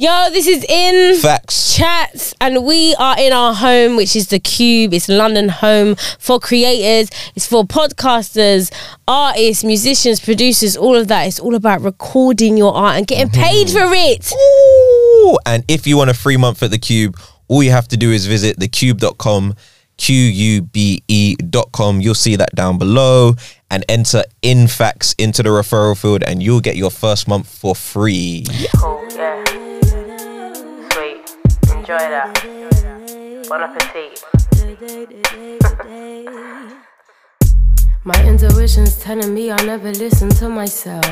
Yo, this is in Facts. chats, and we are in our home, which is the Qube. It's London home for creators. It's for podcasters, artists, musicians, producers. All of that. It's all about recording your art and getting mm-hmm. paid for it. Ooh, and if you want a free month at the Qube, all you have to do is visit theqube.com, Q U B E.com. You'll see that down below and enter in facts into the referral field, and you'll get your first month for free. Cool, yeah. Sweet. Enjoy that. Bon appetit. My intuition's telling me I never listen to myself.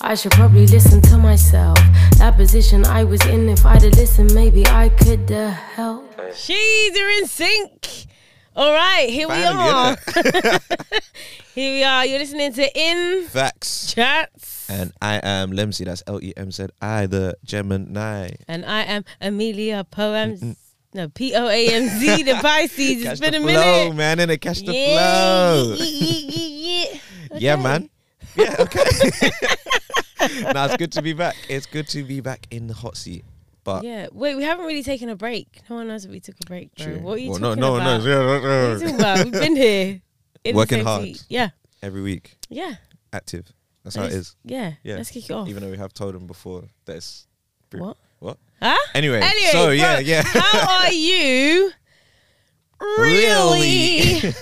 I should probably listen to myself. That position I was in, if I'd have listened, maybe I could have helped. She's are in sync. All right, here we are. here we are. You're listening to In Facts. Chats. And I am Lemzi, that's L E M Z I, the Gemini. And I am Amelia Poamz. No, P O A M Z, the Pisces. It's been the a flow, minute. man, and catch the yeah, flow. yeah, yeah, yeah, yeah. Yeah, man. Yeah, okay. now it's good to be back. It's good to be back in the hot seat. But Yeah, wait, we haven't really taken a break. No one knows that we took a break, bro. True. What are you Well, talking no, no about? one knows. No, What are you talking about? We've been here. Working hard. seat. Yeah, Every week, yeah. active. That's how it Yeah, Yeah. let's kick it off. Even though we have told them before that it's What? What? Huh? Anyway, Anyway, so bro, yeah, yeah. How are you? Really?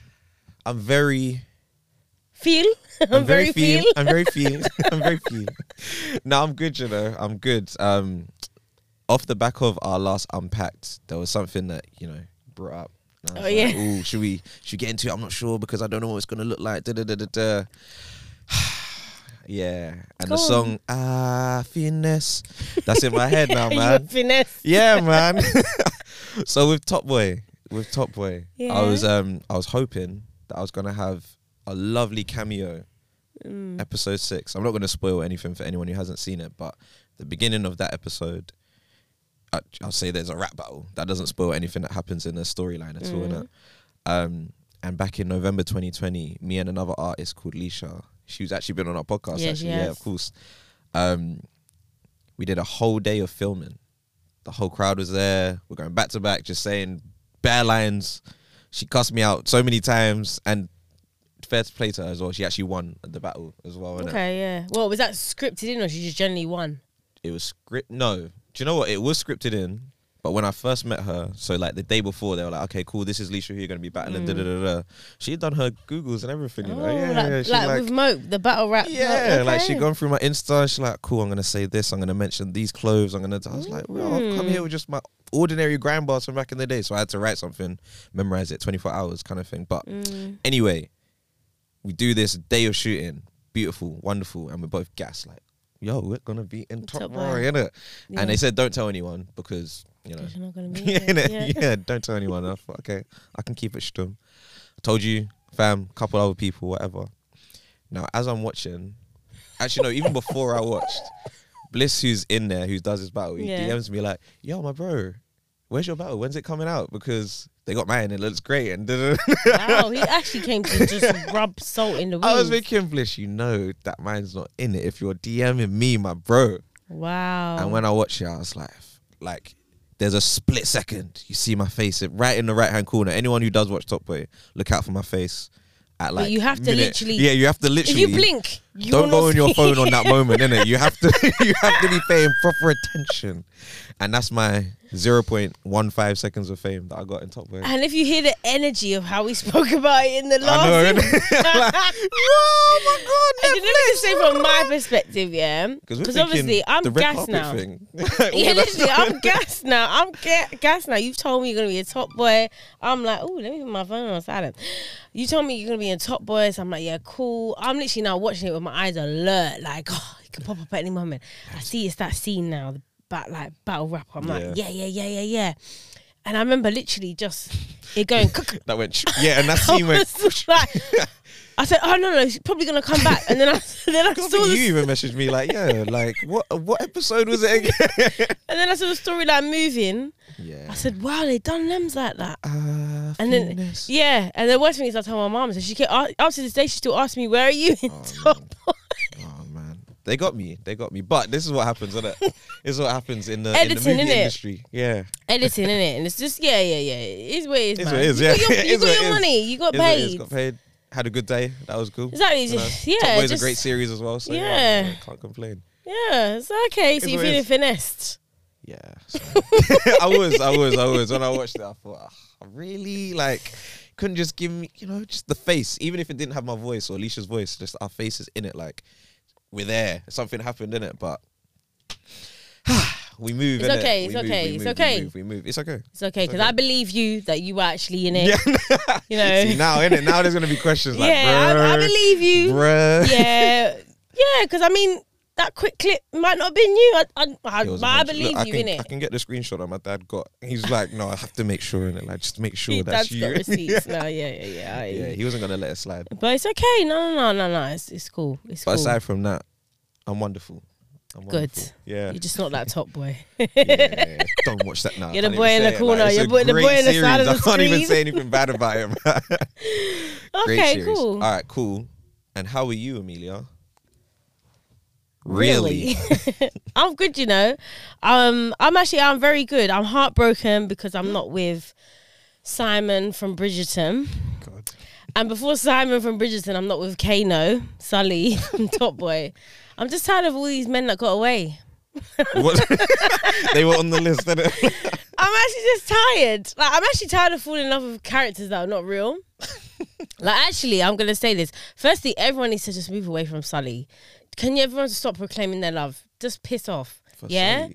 I'm very feel? I'm, I'm very, feel. I'm very feel. I'm very feel. No, I'm good, you know. I'm good. Um off the back of our last unpacked, there was something that, you know, brought up. Oh, was yeah. Ooh, should we should we get into it? I'm not sure because I don't know what it's gonna look like. Da, da, da, da, da. yeah. And Go the on. song Ah Finesse. That's in my head now, man. finesse. yeah, man. so with Top Boy, with Top Boy, I was um I was hoping that I was gonna have a lovely cameo. Mm. Episode six. I'm not gonna spoil anything for anyone who hasn't seen it, but the beginning of that episode, I, I'll say there's a rap battle. That doesn't spoil anything that happens in the storyline at all. Mm. innit? Um, and back in November 2020, me and another artist called Leisha, she's actually been on our podcast. Yeah, actually, yeah, of course. Um, we did a whole day of filming. The whole crowd was there. We're going back to back, just saying bare lines. She cussed me out so many times, and fair to play to her as well. She actually won the battle as well. Okay, yeah. Well, was that scripted in or she just generally won? It was script. No, do you know what? It was scripted in. But when I first met her, so like the day before, they were like, "Okay, cool. This is Leisha who you're gonna be battling." Da, da, da, da. She had done her googles and everything. You know? Mm. Oh, yeah, like, yeah. She like, with Mope, the battle rap. Yeah, like she okay. gone through my Insta. She's like, cool. I'm gonna say this. I'm gonna mention these clothes. I'm gonna. I was like, well, I've come Mm. here with just my ordinary grind bars from back in the day. So I had to write something, memorize it, 24 hours kind of thing. But Mm. anyway, we do this day of shooting, beautiful, wonderful, and we're both gas. Like, yo, we're gonna be in top, Top row, innit? Yeah. And they said, don't tell anyone because you know. you're not gonna be yeah. Yeah. yeah, don't tell anyone. I thought, okay, I can keep it stum. I told you, fam, couple other people, whatever. Now, as I'm watching, actually, no, even before I watched, Bliss, who's in there, who does his battle, he Yeah. DMs me like, yo, my bro, where's your battle? When's it coming out? Because they got mine, it looks great. And Wow, he actually came to just rub salt in the wound. I was thinking, Bliss, you know that mine's not in it if you're DMing me, my bro. wow. And when I watched it, I was like, like, there's a split second. You see my face it- right in the right hand corner. Anyone who does watch Top Boy, look out for my face. At like, you have to minute- literally- yeah, you have to literally if you blink, you don't go on your phone on that moment, innit? You have to, you have to be paying proper attention, and that's my zero point one five seconds of fame that I got in Top Boy. And if you hear the energy of how we spoke about it in the last, I know, like, whoa, oh my god, And let me just say from my perspective, yeah, 'Cause because obviously I'm gassed now. Yeah, literally. I'm gassed now. I'm ga- gassed now. You've told me you're gonna be a top boy. I'm like, oh, let me put my phone on silent. You told me you're gonna be a top boy, so I'm like, yeah, cool. I'm literally now watching it with my eyes alert, like, oh, it can pop up at any moment. I see it's that scene now, the bat like battle rap. I'm like, yeah, Yeah. yeah, yeah, yeah. And I remember literally just it going. That went, yeah, and that scene went. was like, I said, oh no, no, he's probably gonna come back. And then I then I saw you even messaged me like, yeah, like what what episode was it again? and then I saw the storyline moving. yeah. I said, wow, they done lems like that. Uh, And then, yeah, and the worst thing is I told my mom, so she kept, up to this day, she still asks me, where are you in Oh, top? Man. They got me. They got me. But this is what happens, isn't it? this is what happens in the, in Editing, the movie innit? industry. Yeah. editing in it, and it's just yeah, yeah, yeah. It is what it is, It's man. what it is, You yeah. got your, you got what your is. money. You got what it is. paid. Got paid. Had a good day. That was cool. Exactly. You know? Just, yeah. Top Boy's just, a great series as well. So yeah, Yeah. can't complain. Yeah, it's okay. So It's you what it feeling is. finessed? Yeah, so- I was, I was, I was. When I watched it, I thought, "Ah, I really like couldn't just give me, you know, just the face, even if it didn't have my voice or Alicia's voice, just our faces in it. Like we're there. Something happened in it, but we move. It's okay, it's okay, it's move, okay. We move, we move. It's okay. It's okay because okay. I believe you that you were actually in it. Yeah. You know. See now, innit? Now there's gonna be questions like, yeah, I, I believe you. bruh." Yeah, yeah. Because I mean, that quick clip might not have been you. I, I, I, but I believe Look, you in can, I can get the screenshot that my dad got. He's like, no, I have to make sure in it. Like, just make sure that's Dad's you. got receipts now. Yeah, yeah, yeah. I- yeah, he wasn't gonna let it slide. But it's okay. No, no, no, no, no. It's, it's cool. It's But cool. aside from that, I'm wonderful. I'm Good. wonderful. Yeah. You're just not that top boy. yeah, yeah. Don't watch that now. You're the boy in the corner. it's You're boy- the boy in the side of the I can't even say anything bad about him. Okay, cool. All right, cool. And how are you, Amelia? Really? I'm good, you know. Um, I'm actually I'm very good. I'm heartbroken because I'm not with Simon from Bridgerton. God. And before Simon from Bridgerton, I'm not with Kano, Sully Top Boy. I'm just tired of all these men that got away. They were on the list, didn't it? I'm actually just tired. Like I'm actually tired of falling in love with characters that are not real. like actually, I'm gonna say this. Firstly, everyone needs to just move away from Sully. Can you everyone stop proclaiming their love? Just piss off. For yeah?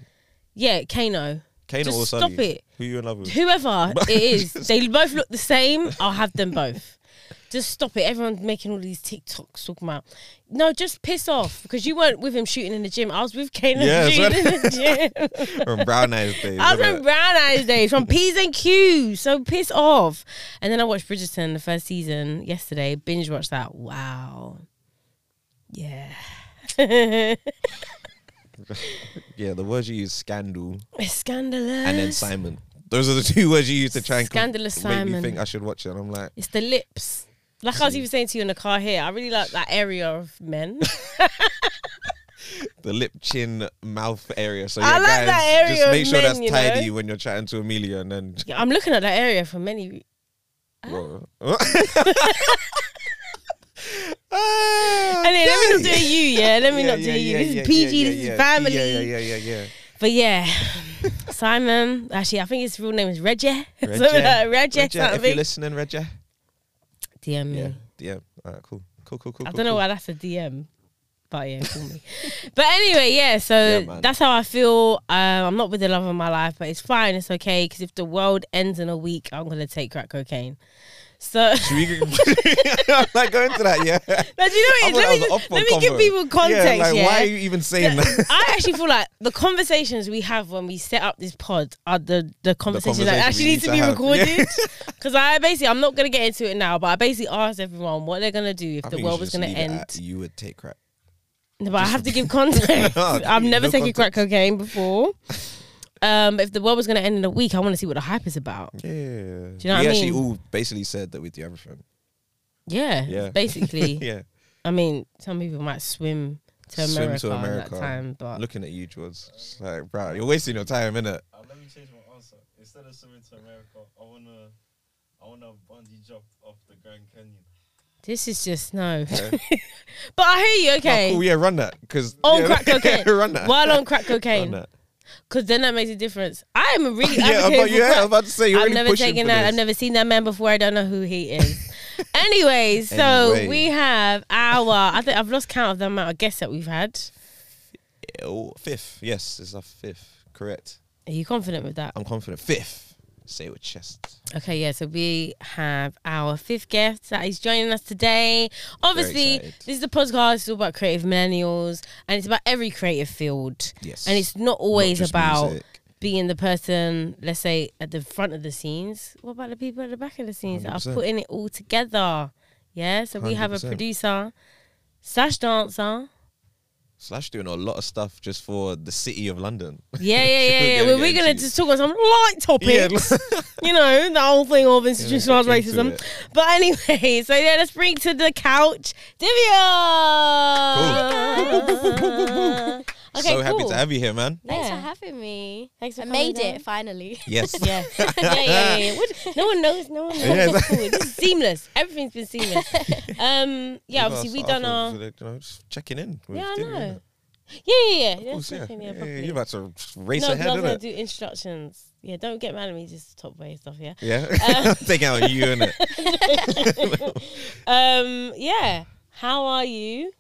Yeah, Kano. Kano Just or stop Sully? it. Who you in love with? Whoever it is, they both look the same. I'll have them both. Just stop it. Everyone's making all these TikToks talking about. No, just piss off because you weren't with him shooting in the gym. I was with Kano Yeah, that's shooting in the gym. From Brown Eyes Days. I was from Brown Eyes days, from P's and Q's. So piss off. And then I watched Bridgerton the first season yesterday. Binge watched that. Wow. Yeah. Yeah, the words you use, scandal, it's scandalous. and then Simon. Those are the two words you use to try and Scandalous make Simon. me think I should watch it. And I'm like, It's the lips. Like I was even saying to you in the car here, I really like that area of men. the lip, chin, mouth area. So I yeah, like guys, that area just make sure men, that's you tidy know? when you're chatting to Amelia, and then. Yeah, I'm looking at that area for many. Whoa. Anyway, let me not do you, yeah. Let me Yeah, not do yeah, you. yeah, this is PG. this is family. Yeah, yeah, yeah, yeah. But yeah, Simon. Actually, I think his real name is Reggie. Reggie. Reggie. Reggie, if you're listening, Reggie. DM me. Yeah, yeah. All right, cool, cool, cool, cool. I cool, don't know cool. why that's a DM. But yeah, call me. but anyway, yeah. So that's how I feel. Um, I'm not with the love of my life, but it's fine. It's okay because if the world ends in a week, I'm gonna take crack cocaine. So, Should we like go into that? Yeah. do you know what? Let me, just- let me give people context. Yeah, like yeah? why are you even saying that? I actually feel like the conversations we have when we set up this pod are the the conversations that conversation actually need to to be have. recorded. Because I basically, I'm not gonna get into it now, but I basically asked everyone what they're gonna do if I the world was gonna end. at You would take crap. No, but I have to give context. No, I've never no taken crack cocaine before. Um, if the world was gonna end in a week, I want to see what the hype is about. Yeah. Do you know what we I actually mean? all basically said that we do everything. Yeah, Yeah. basically. yeah. I mean, some people might swim to Swim America, to at America. that time, but Looking at you, George. It's like, bro, you're wasting your time, innit? Uh, let me change my answer. Instead of swimming to America, I wanna, I wanna bungee jump off the Grand Canyon. this is just no. Yeah. but I hear you. Okay, Oh, cool, yeah, run that. Cause on yeah, crack cocaine. run that. While on crack Run cocaine, that. Because then that makes a difference. I am really yeah, about, yeah, I'm about to say you're I've really never taken that. this. I've never seen that man before. I don't know who he is. Anyways, so Anyway. we have our. I think I've lost count of the amount of guests that we've had. Oh, fifth. Yes, it's our fifth. Correct. Are you confident with that? I'm confident. Fifth. Say it with chest. Okay, yeah. So we have our fifth guest that is joining us today. Obviously, this is the podcast. It's all about creative millennials, and it's about every creative field. Yes. And it's not always just about music. being the person, let's say, at the front of the scenes. What about the people at the back of the scenes that are putting it all together? Yeah. So we have a producer, slash dancer, Slash doing a lot of stuff just for the city of London. Yeah, yeah, yeah, yeah. Well, we're gonna just talk on some light topics. you know, the whole thing of institutionalized into racism. But anyway, so yeah, let's bring to the couch Divya. Okay, so happy to have you here, man. Thanks Yeah. for having me. Thanks for I coming made down. it finally. Yes. Yeah, yeah, yeah, yeah. yeah. What- no one knows. No one knows. Yeah, It's. This is seamless. Everything's been seamless. Um, yeah, We've obviously we asked done after, our. You know, just checking in. with Yeah, I know. Yeah, yeah, yeah. Of course, yeah. check in, Yeah. You're about to race no, ahead, I'm gonna isn't do instructions. Yeah, don't get mad at me. Just top way stuff. Yeah. Yeah. Take out you and it. Um. Yeah. How are you?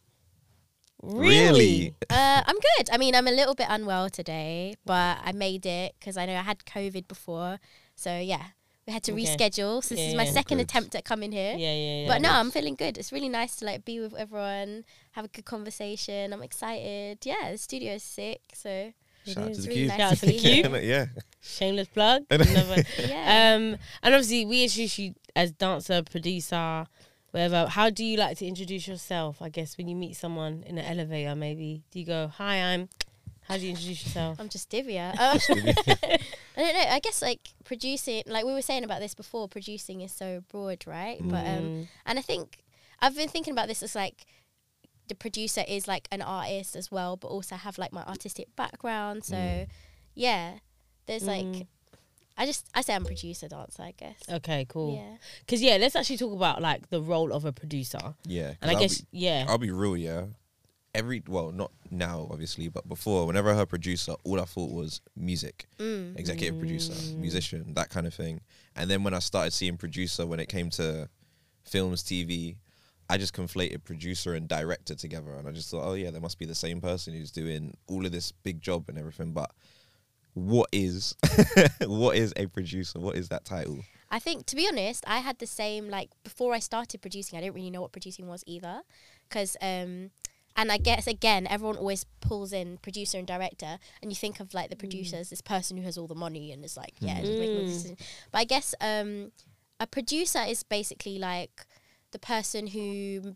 Really? Uh, I'm good. I mean, I'm a little bit unwell today, but I made it because I know I had COVID before. So yeah, we had to Okay. reschedule. So this Yeah, is my yeah. second Good. attempt at coming here. Yeah, yeah, yeah. But no, I'm feeling good. It's really nice to like be with everyone, have a good conversation. I'm excited. Yeah, the studio is sick, so It Shout out is to the really Qube. nice Shout out to the be here. Qube. yeah. Shameless plug. Another- yeah. um. And obviously we introduce you as dancer, producer, whatever. How do you like to introduce yourself? I guess when you meet someone in an elevator, maybe do you go, "Hi, I'm." How do you introduce yourself? I'm just Divya. Um, I don't know. I guess like producing, like we were saying about this before, producing is so broad, right? But um, Mm. and I think I've been thinking about this as like the producer is like an artist as well, but also have like my artistic background. So yeah, there's like Mm. I just I say I'm producer dancer, I guess. Okay, cool. Yeah. Because yeah, let's actually talk about like the role of a producer. Yeah. And I I'll guess be- yeah, I'll be real, yeah. Every well, not now, obviously, but before, whenever I heard producer, all I thought was music, Mm. executive producer, musician, that kind of thing. And then when I started seeing producer, when it came to films, TV, I just conflated producer and director together, and I just thought, oh yeah, there must be the same person who's doing all of this big job and everything. But what is what is a producer? What is that title? I think, to be honest, I had the same like before I started producing. I didn't really know what producing was either, because um, and I guess again, everyone always pulls in producer and director, and you think of like the producer as this person who has all the money and is like, yeah, just making all the Mm. decisions. But I guess um, a producer is basically like the person who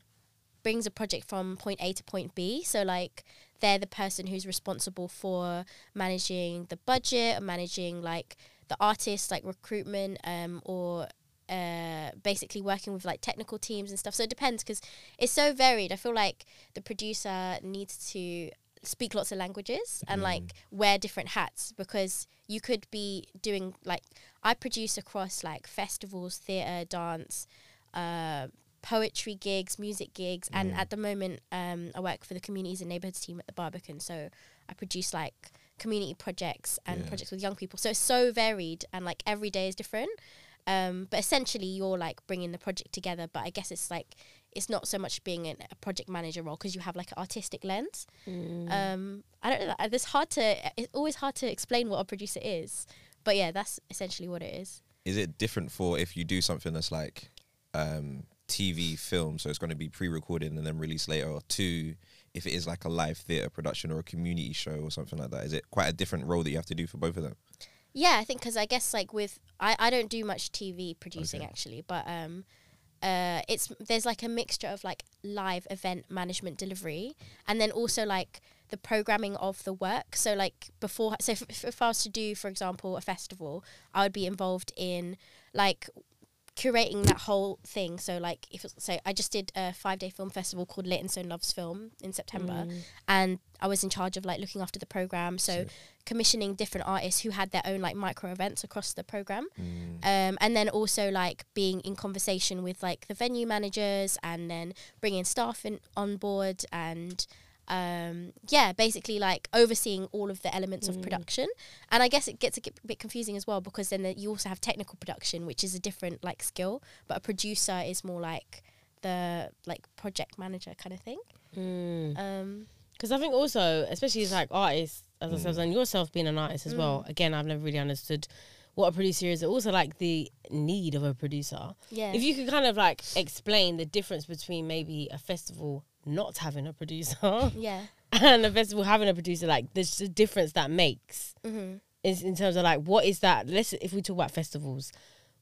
brings a project from point A to point B. So like they're the person who's responsible for managing the budget, or managing like the artists, like recruitment, um, or uh, basically working with like technical teams and stuff. So it depends because it's so varied. I feel like the producer needs to speak lots of languages and like wear different hats because you could be doing like I produce across like festivals, theatre, dance, uh, poetry gigs, music gigs, and at the moment um, I work for the communities and neighborhoods team at the Barbican. So I produce like community projects and Yeah. projects with young people. So it's so varied and like every day is different. Um, but essentially, you're like bringing the project together. But I guess it's like it's not so much being an, a project manager role because you have like an artistic lens. Mm. Um, I don't know. It's hard to. It's always hard to explain what a producer is. But yeah, that's essentially what it is. is it different for if you do something that's like um, TV film, so it's going to be pre-recorded and then released later, or two, if it is like a live theatre production or a community show or something like that? Is it quite a different role that you have to do for both of them? Yeah, I think because I guess like with I, I don't do much TV producing Okay. actually, but um, uh, it's there's like a mixture of like live event management delivery, and then also like the programming of the work. So like before, so if- if I was to do, for example, a festival, I would be involved in like curating that whole thing. So like if it's, so, I just did a five day film festival called Lit and So Loves Film in September, and I was in charge of like looking after the program. So Sick. commissioning different artists who had their own like micro events across the program, Mm. um, and then also like being in conversation with like the venue managers, and then bringing staff in on board and. Um, yeah, basically like overseeing all of the elements of production, and I guess it gets a bit confusing as well because then the, you also have technical production, which is a different like skill, but a producer is more like the like project manager kind of thing. Mm. Um, Because I think also, especially as like artists, as I said, and yourself being an artist as well. Again, I've never really understood what a producer is. Also, like the need of a producer. yeah, If you could kind of like explain the difference between maybe a festival not having a producer yeah, and a festival having a producer, like there's a difference that makes hmm is in terms of like what is that? Let's if we talk about festivals,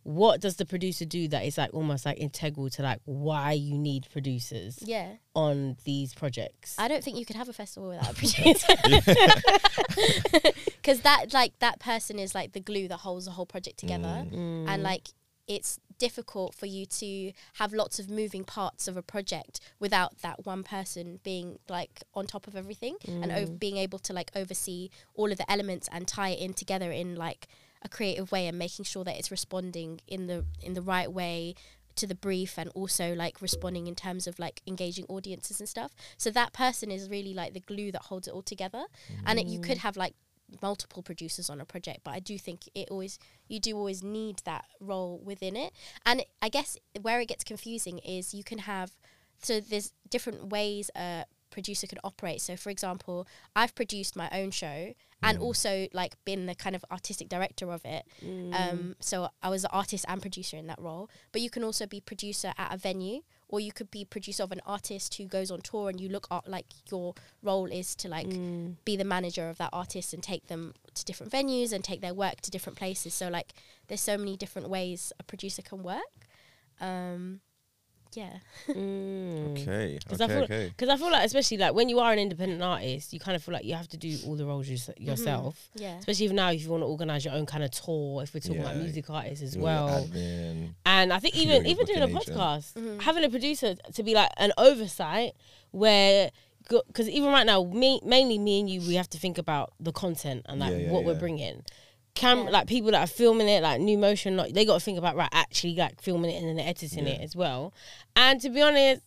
what does the producer do that is like almost like integral to like why you need producers Yeah. on these projects? I don't think you could have a festival without a producer. Because that like that person is like the glue that holds the whole project together. Mm. And like it's difficult for you to have lots of moving parts of a project without that one person being like on top of everything and Mm. ov- being able to like oversee all of the elements and tie it in together in like a creative way and making sure that it's responding in the in the right way to the brief and also like responding in terms of like engaging audiences and stuff. So that person is really like the glue that holds it all together. And it, you could have like multiple producers on a project but i do think it always you do always need that role within it. And i guess where it gets confusing is you can have so there's different ways a producer can operate. So for example i've produced my own show and also like been the kind of artistic director of it. Um, so i was an artist and producer in that role but you can also be producer at a venue or you could be producer of an artist who goes on tour and you look at like your role is to like be the manager of that artist and take them to different venues and take their work to different places. So like there's so many different ways a producer can work. Um yeah Mm. Okay. Because Okay. I feel, okay. because I feel like, especially like when you are an independent artist, you kind of feel like you have to do all the roles yours- yourself. yeah Especially if now, if you want to organize your own kind of tour, if we're talking about music artists as Doing well. admin. And I think even even doing a booking agent. podcast, having a producer to be like an oversight where. Because even right now, me mainly me and you, we have to think about the content and like Yeah, yeah, what we're bringing. Cam, Yeah. like people that are filming it, like New Motion, like, they got to think about right, actually like filming it and then editing it as well. And to be honest,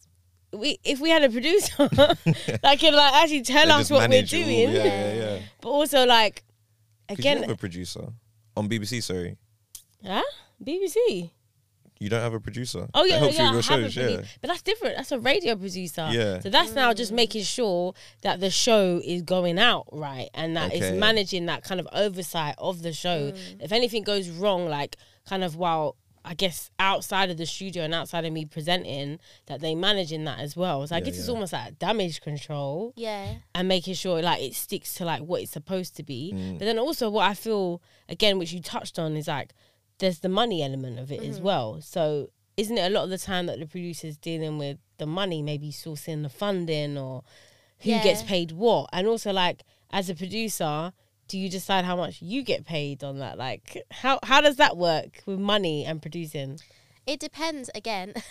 we if we had a producer that can like actually tell They us what we're manage it all. doing, Yeah, yeah, yeah. but also like again, you have a producer on BBC. Sorry, huh? BBC. You don't have a producer. Oh yeah, that helps yeah, I your have shows. a Yeah, but that's different. That's a radio producer. Yeah. So that's now just making sure that the show is going out right and that it's managing that kind of oversight of the show. If anything goes wrong, like kind of while I guess outside of the studio and outside of me presenting, that they managing that as well. So I Yeah, guess it's almost like damage control yeah and making sure like it sticks to like what it's supposed to be. Mm. But then also what I feel again, which you touched on, is like there's the money element of it Mm-hmm. as well. So isn't it a lot of the time that the producer's dealing with the money, maybe sourcing the funding or who gets paid what? And also like as a producer, do you decide how much you get paid on that? Like how how does that work with money and producing? it depends again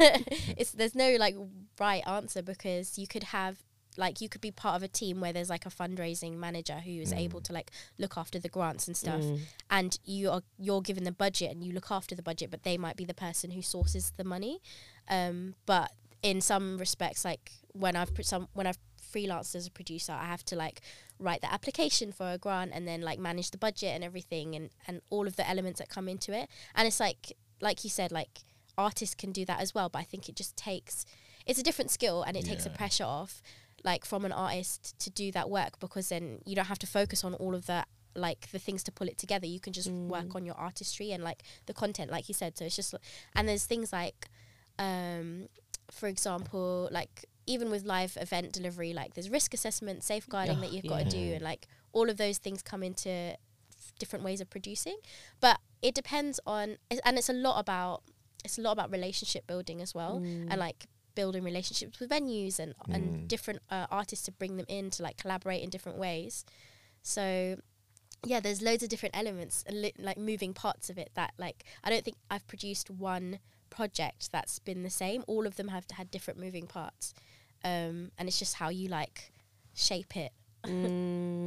it's there's no like right answer because you could have like you could be part of a team where there's like a fundraising manager who is able to like look after the grants and stuff. And you are you're given the budget and you look after the budget but they might be the person who sources the money. Um but in some respects like when i've pr- some when i've freelanced as a producer i have to like write the application for a grant and then like manage the budget and everything and and all of the elements that come into it. And it's like like you said like artists can do that as well but i think it just takes it's a different skill and it takes the pressure off like from an artist to do that work because then you don't have to focus on all of the like the things to pull it together. You can just work on your artistry and like the content like you said. So it's just and there's things like um for example like even with live event delivery like there's risk assessment safeguarding Oh, that you've got to do and like all of those things come into f- different ways of producing. But it depends on and it's a lot about it's a lot about relationship building as well. And like building relationships with venues and and different uh, artists to bring them in to like collaborate in different ways. So yeah there's loads of different elements and li- like moving parts of it that like i don't think i've produced one project that's been the same. All of them have had different moving parts um and it's just how you like shape it.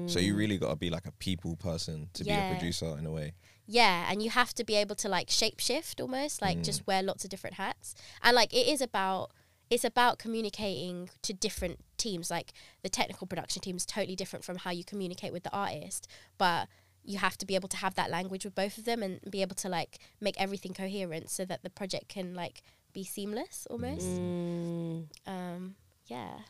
So you really got to be like a people person to be a producer in a way. yeah and you have to be able to like shape shift almost like just wear lots of different hats. And like it is about it's about communicating to different teams like the technical production team is totally different from how you communicate with the artist but you have to be able to have that language with both of them and be able to like make everything coherent so that the project can like be seamless almost. Um yeah.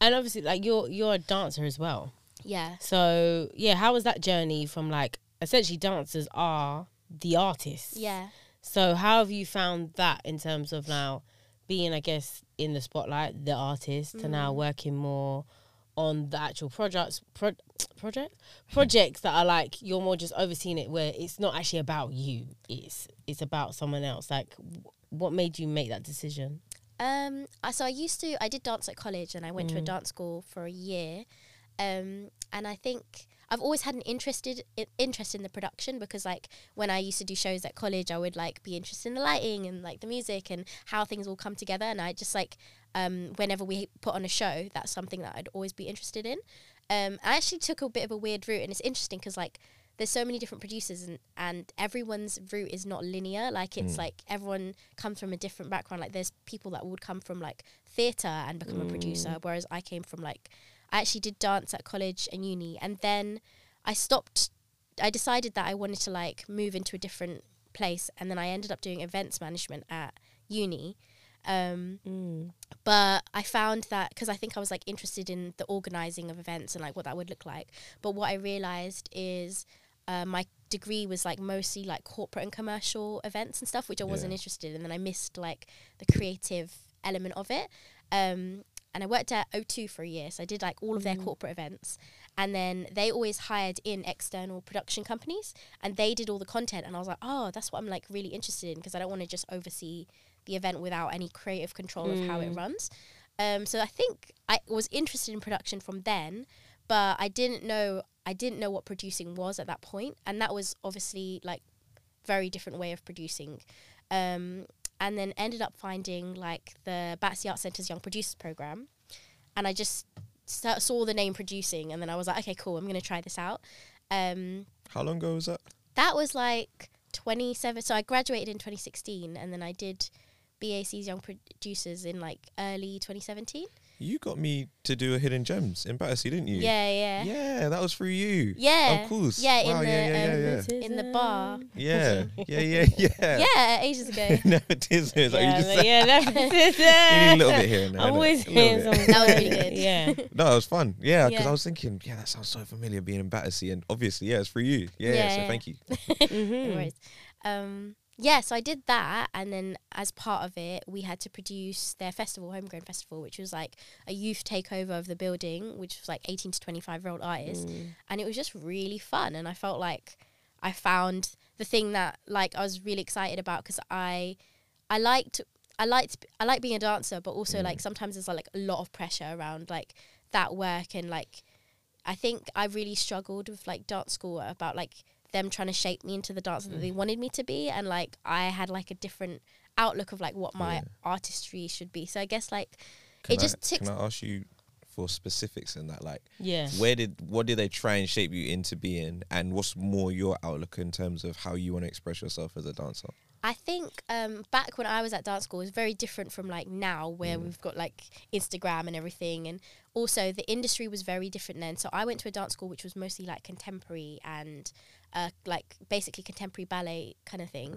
And obviously like you're you're a dancer as well. yeah. So yeah, how was that journey from like essentially dancers are the artists? yeah. So how have you found that in terms of now being, I guess, in the spotlight, the artist, to Mm. now working more on the actual projects pro- project projects that are like you're more just overseeing it where it's not actually about you it's it's about someone else like w- what made you make that decision Um, I, so I used to, I did dance at college and I went to a Mm. dance school for a year. Um, and I think I've always had an interested interest in the production because like when I used to do shows at college, I would like be interested in the lighting and like the music and how things all come together. And I just like, um, whenever we put on a show, that's something that I'd always be interested in. Um, I actually took a bit of a weird route and it's interesting because like there's so many different producers and, and everyone's route is not linear. Like it's like everyone comes from a different background. Like there's people that would come from like theatre and become a producer, whereas I came from like I actually did dance at college and uni, and then I stopped. I decided that I wanted to like move into a different place, and then I ended up doing events management at uni. Um, but I found that because I think I was like interested in the organizing of events and like what that would look like. But what I realized is uh, my degree was like mostly like corporate and commercial events and stuff, which I wasn't interested in. And then I missed like the creative element of it. Um, and I worked at O2 for a year, so I did like all of their corporate events. And then they always hired in external production companies, and they did all the content. And I was like, oh, that's what I'm like really interested in because I don't want to just oversee the event without any creative control of how it runs. Um, so I think I was interested in production from then, but I didn't know I didn't know what producing was at that point, and that was obviously like very different way of producing. Um, and then ended up finding like the Battersea Art Centre's Young Producers Program, and I just saw the name producing, and then I was like, okay, cool, I'm gonna try this out. Um, How long ago was that? that was like 27 so i graduated in 2016 and then i did BAC's young producers in like early 2017 You got me to do a hidden gems in Battersea, didn't you? yeah yeah Yeah, that was through you. Yeah. Of course. Yeah, in Wow, the, yeah, yeah, yeah, um, yeah. in the bar Yeah, yeah, yeah, yeah. yeah ages ago Nepotism. Like you yeah, just but yeah, you need a little bit here and there. I'm always hearing something. That was really good. Yeah. No, it was fun. Yeah, because Yeah. I was thinking, yeah, that sounds so familiar being in Battersea, and obviously, yeah, it's for you. Yeah, Yeah, so yeah. thank you. Mm-hmm. No worries. Um, yeah, so I did that, and then as part of it, we had to produce their festival, Homegrown Festival, which was like a youth takeover of the building, which was like 18 to 25 year old artists. Mm. And it was just really fun. And I felt like I found the thing that like I was really excited about because I, I liked, I liked, I like being a dancer, but also like mm. sometimes there's like a lot of pressure around like that work and like I think I really struggled with like dance school about like them trying to shape me into the dancer that they wanted me to be and like I had like a different outlook of like what my Yeah. artistry should be. So I guess like Can it just I, ticks Can I ask you for specifics in that? Like, Yeah. where did what did they try and shape you into being, and what's more your outlook in terms of how you want to express yourself as a dancer? I think um, back when I was at dance school it was very different from like now where we've got like Instagram and everything and also the industry was very different then so I went to a dance school which was mostly like contemporary and uh, like basically contemporary ballet kind of thing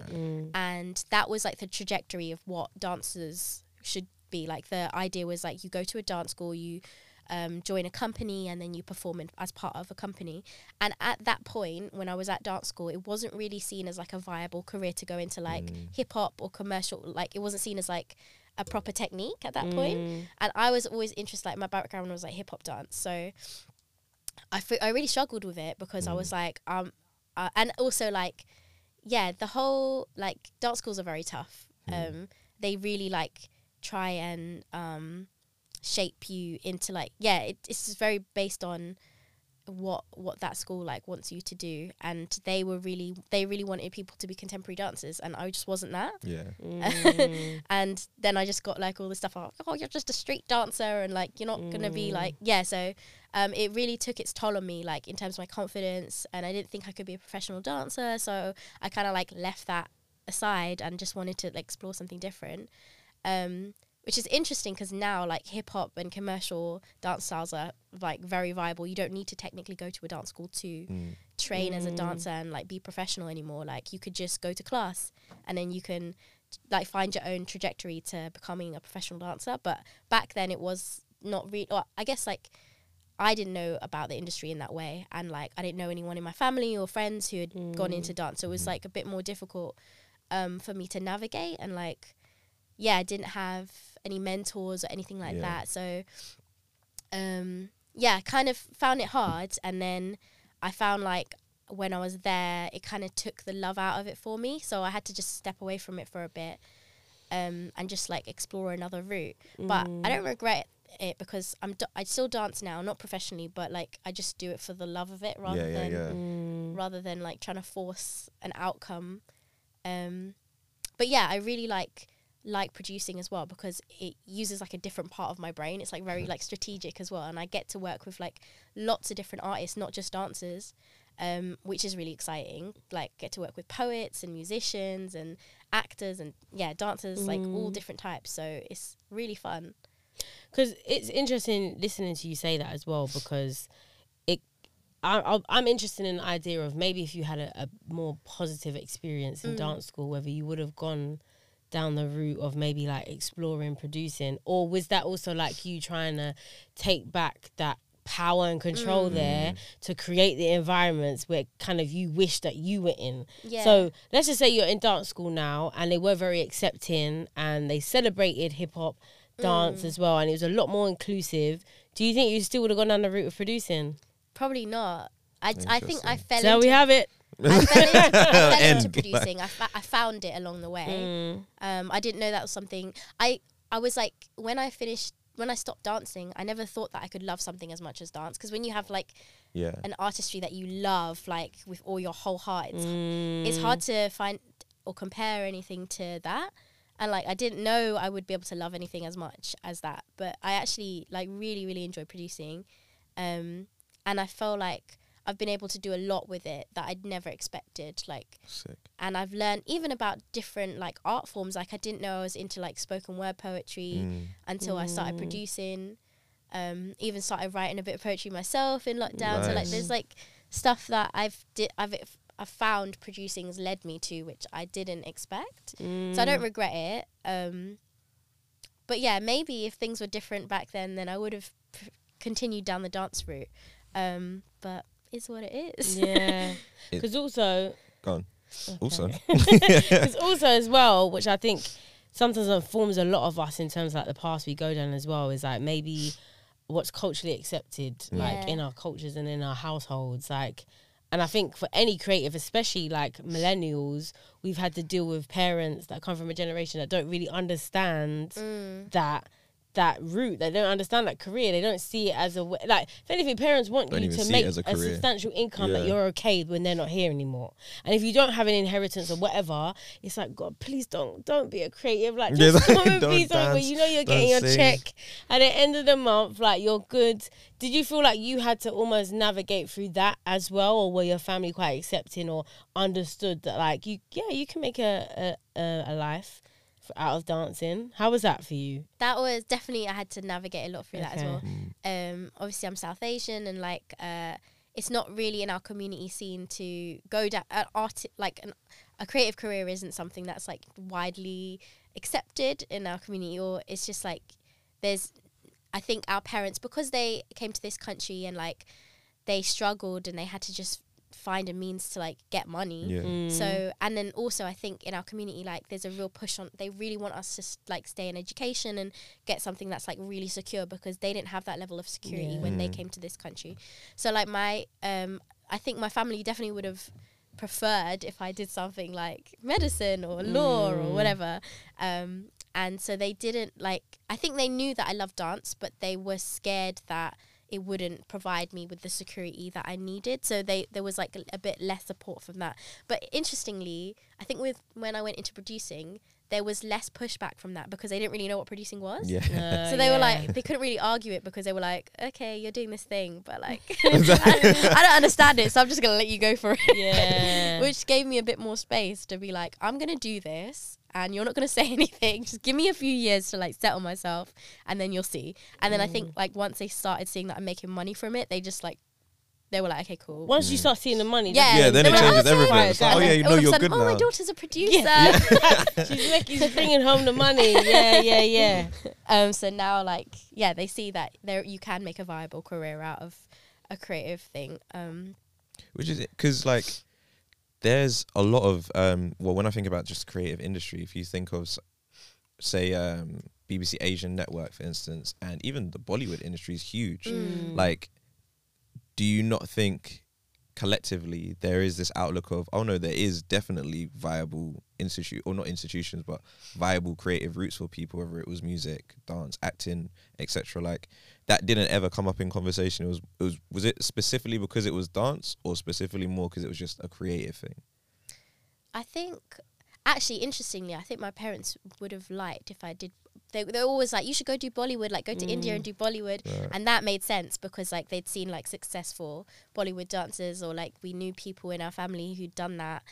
and that was like the trajectory of what dancers should be like the idea was like you go to a dance school you um, join a company and then you perform in, as part of a company. And at that point, when I was at dance school, it wasn't really seen as like a viable career to go into like hip hop or commercial. Like it wasn't seen as like a proper technique at that point. And I was always interested. Like my background was like hip hop dance, so I I really struggled with it because I was like um, uh, and also like yeah, the whole like dance schools are very tough. Um, they really like try and um shape you into like yeah it, it's just very based on what what that school like wants you to do. And they were really they really wanted people to be contemporary dancers and I just wasn't that. Yeah, Mm. and then I just got like all this stuff like oh you're just a street dancer and like you're not gonna be like yeah so um it really took its toll on me like in terms of my confidence and I didn't think I could be a professional dancer so I kind of like left that aside and just wanted to like, explore something different. Um which is interesting because now like hip hop and commercial dance styles are like very viable. You don't need to technically go to a dance school to mm. train as a mm. dancer and like be professional anymore. Like you could just go to class and then you can like find your own trajectory to becoming a professional dancer. But back then it was not really. Well, I guess like I didn't know about the industry in that way, and like I didn't know anyone in my family or friends who had gone into mm. dance. So it was mm-hmm. like a bit more difficult um, for me to navigate and like yeah, I didn't have any mentors or anything like Yeah. that. So um yeah, kind of found it hard, and then I found like when I was there, it kind of took the love out of it for me. So I had to just step away from it for a bit, um, and just like explore another route. But I don't regret it because I'm I still dance now, not professionally, but like I just do it for the love of it rather yeah, yeah, than yeah. Mm. rather than like trying to force an outcome. Um, but yeah, I really like like producing as well because it uses like a different part of my brain. It's like very mm-hmm. like strategic as well, and I get to work with like lots of different artists, not just dancers, um, which is really exciting. Like get to work with poets and musicians and actors and yeah, dancers like all mm. different types. So it's really fun. because it's interesting listening to you say that as well because it I, I'm interested in the idea of maybe if you had a, a more positive experience in mm. dance school whether you would have gone down the route of maybe like exploring producing or was that also like you trying to take back that power and control there to create the environments where kind of you wish that you were in Yeah. so let's just say you're in dance school now and they were very accepting and they celebrated hip hop dance Mm. as well and it was a lot more inclusive. Do you think you still would have gone down the route of producing? Probably not. I, I think I fell So into we have it. I fell into, I fell into producing. I, fa- I found it along the way. Mm. Um, I didn't know that was something. I I was like when I finished when I stopped dancing, I never thought that I could love something as much as dance. Because when you have like Yeah. an artistry that you love, like with all your whole heart, it's Mm. it's hard to find or compare anything to that. And like I didn't know I would be able to love anything as much as that, but I actually like really really enjoy producing, um, and I feel like I've been able to do a lot with it that I'd never expected. Like Sick. and I've learned even about different like art forms. Like I didn't know I was into like spoken word poetry Mm. until I started producing. Um, even started writing a bit of poetry myself in lockdown. So like there's like stuff that I've did I've I've found producing's led me to, which I didn't expect. So I Mm. don't regret it. Um, but yeah, maybe if things were different back then, then I would have p- continued down the dance route. Um, but it's what it is. Yeah. Because also, Go on. Also, Because also as well, which I think sometimes informs a lot of us in terms of like the path we go down as well, is like maybe what's culturally accepted, like Yeah. in our cultures and in our households, like. And I think for any creative, especially like millennials, we've had to deal with parents that come from a generation that don't really understand Mm. that that route. They don't understand that career. They don't see it as a way. Like, if anything, parents want Don't you to make a a, substantial income that you're okay when they're not here anymore. And if you don't have an inheritance or whatever, it's like God, please don't don't be a creative. Like Yeah, just come and don't be somewhere where you know you're getting your sing. check at the end of the month. Like you're good. Did you feel like you had to almost navigate through that as well, or were your family quite accepting or understood that like you yeah you can make a a, a, life out of dancing? How was that for you? that was definitely I had to navigate a lot through that as well. Um, obviously, I'm South Asian, and like uh, it's not really in our community scene to go down an art like an, a creative career isn't something that's like widely accepted in our community, or it's just like there's. I think our parents because they came to this country and like they struggled and they had to just find a means to like get money. yeah. Mm. So and then also I think in our community like there's a real push on they really want us to s- like stay in education and get something that's like really secure because they didn't have that level of security Yeah. when they Mm. came to this country. So like my um I think my family definitely would have preferred if I did something like medicine or law or Mm. whatever. Um and so they didn't like I think they knew that I loved dance but they were scared that it wouldn't provide me with the security that I needed. So they there was like a, a bit less support from that. But interestingly, I think with when I went into producing, there was less pushback from that because they didn't really know what producing was. Yeah. Uh, So they were like, they couldn't really argue it because they were like, okay, you're doing this thing, but like, I, I don't understand it, so I'm just gonna let you go for it. Yeah. Which gave me a bit more space to be like, I'm gonna do this, and you're not gonna say anything. Just give me a few years to like settle myself, and then you'll see. And then I think Mm. like once they started seeing that I'm making money from it, they just like, they were like, okay, cool. Once you start seeing the money, Yeah, Yeah, then it were like, changes "Oh, everything. sorry." It's like, oh, yeah, you know you're sudden, good Oh, my daughter's a producer. she's making, she's bringing home the money. Yeah, yeah, yeah. Um, so now, like, yeah, they see that there you can make a viable career out of a creative thing. Um, Which is because like there's a lot of um well when I think about just creative industry, if you think of say um BBC Asian Network, for instance, and even the Bollywood industry is huge. Mm. Like, do you not think collectively there is this outlook of oh no, there is definitely viable institute or not institutions, but viable creative routes for people, whether it was music, dance, acting, etc. Like that didn't ever come up in conversation. It was it was was it specifically because it was dance, or specifically more because it was just a creative thing? I think, actually, interestingly, I think my parents would have liked if I did. They they're always like, you should go do Bollywood, like go to India and do Bollywood, Right. and that made sense because like they'd seen like successful Bollywood dancers or like we knew people in our family who'd done that.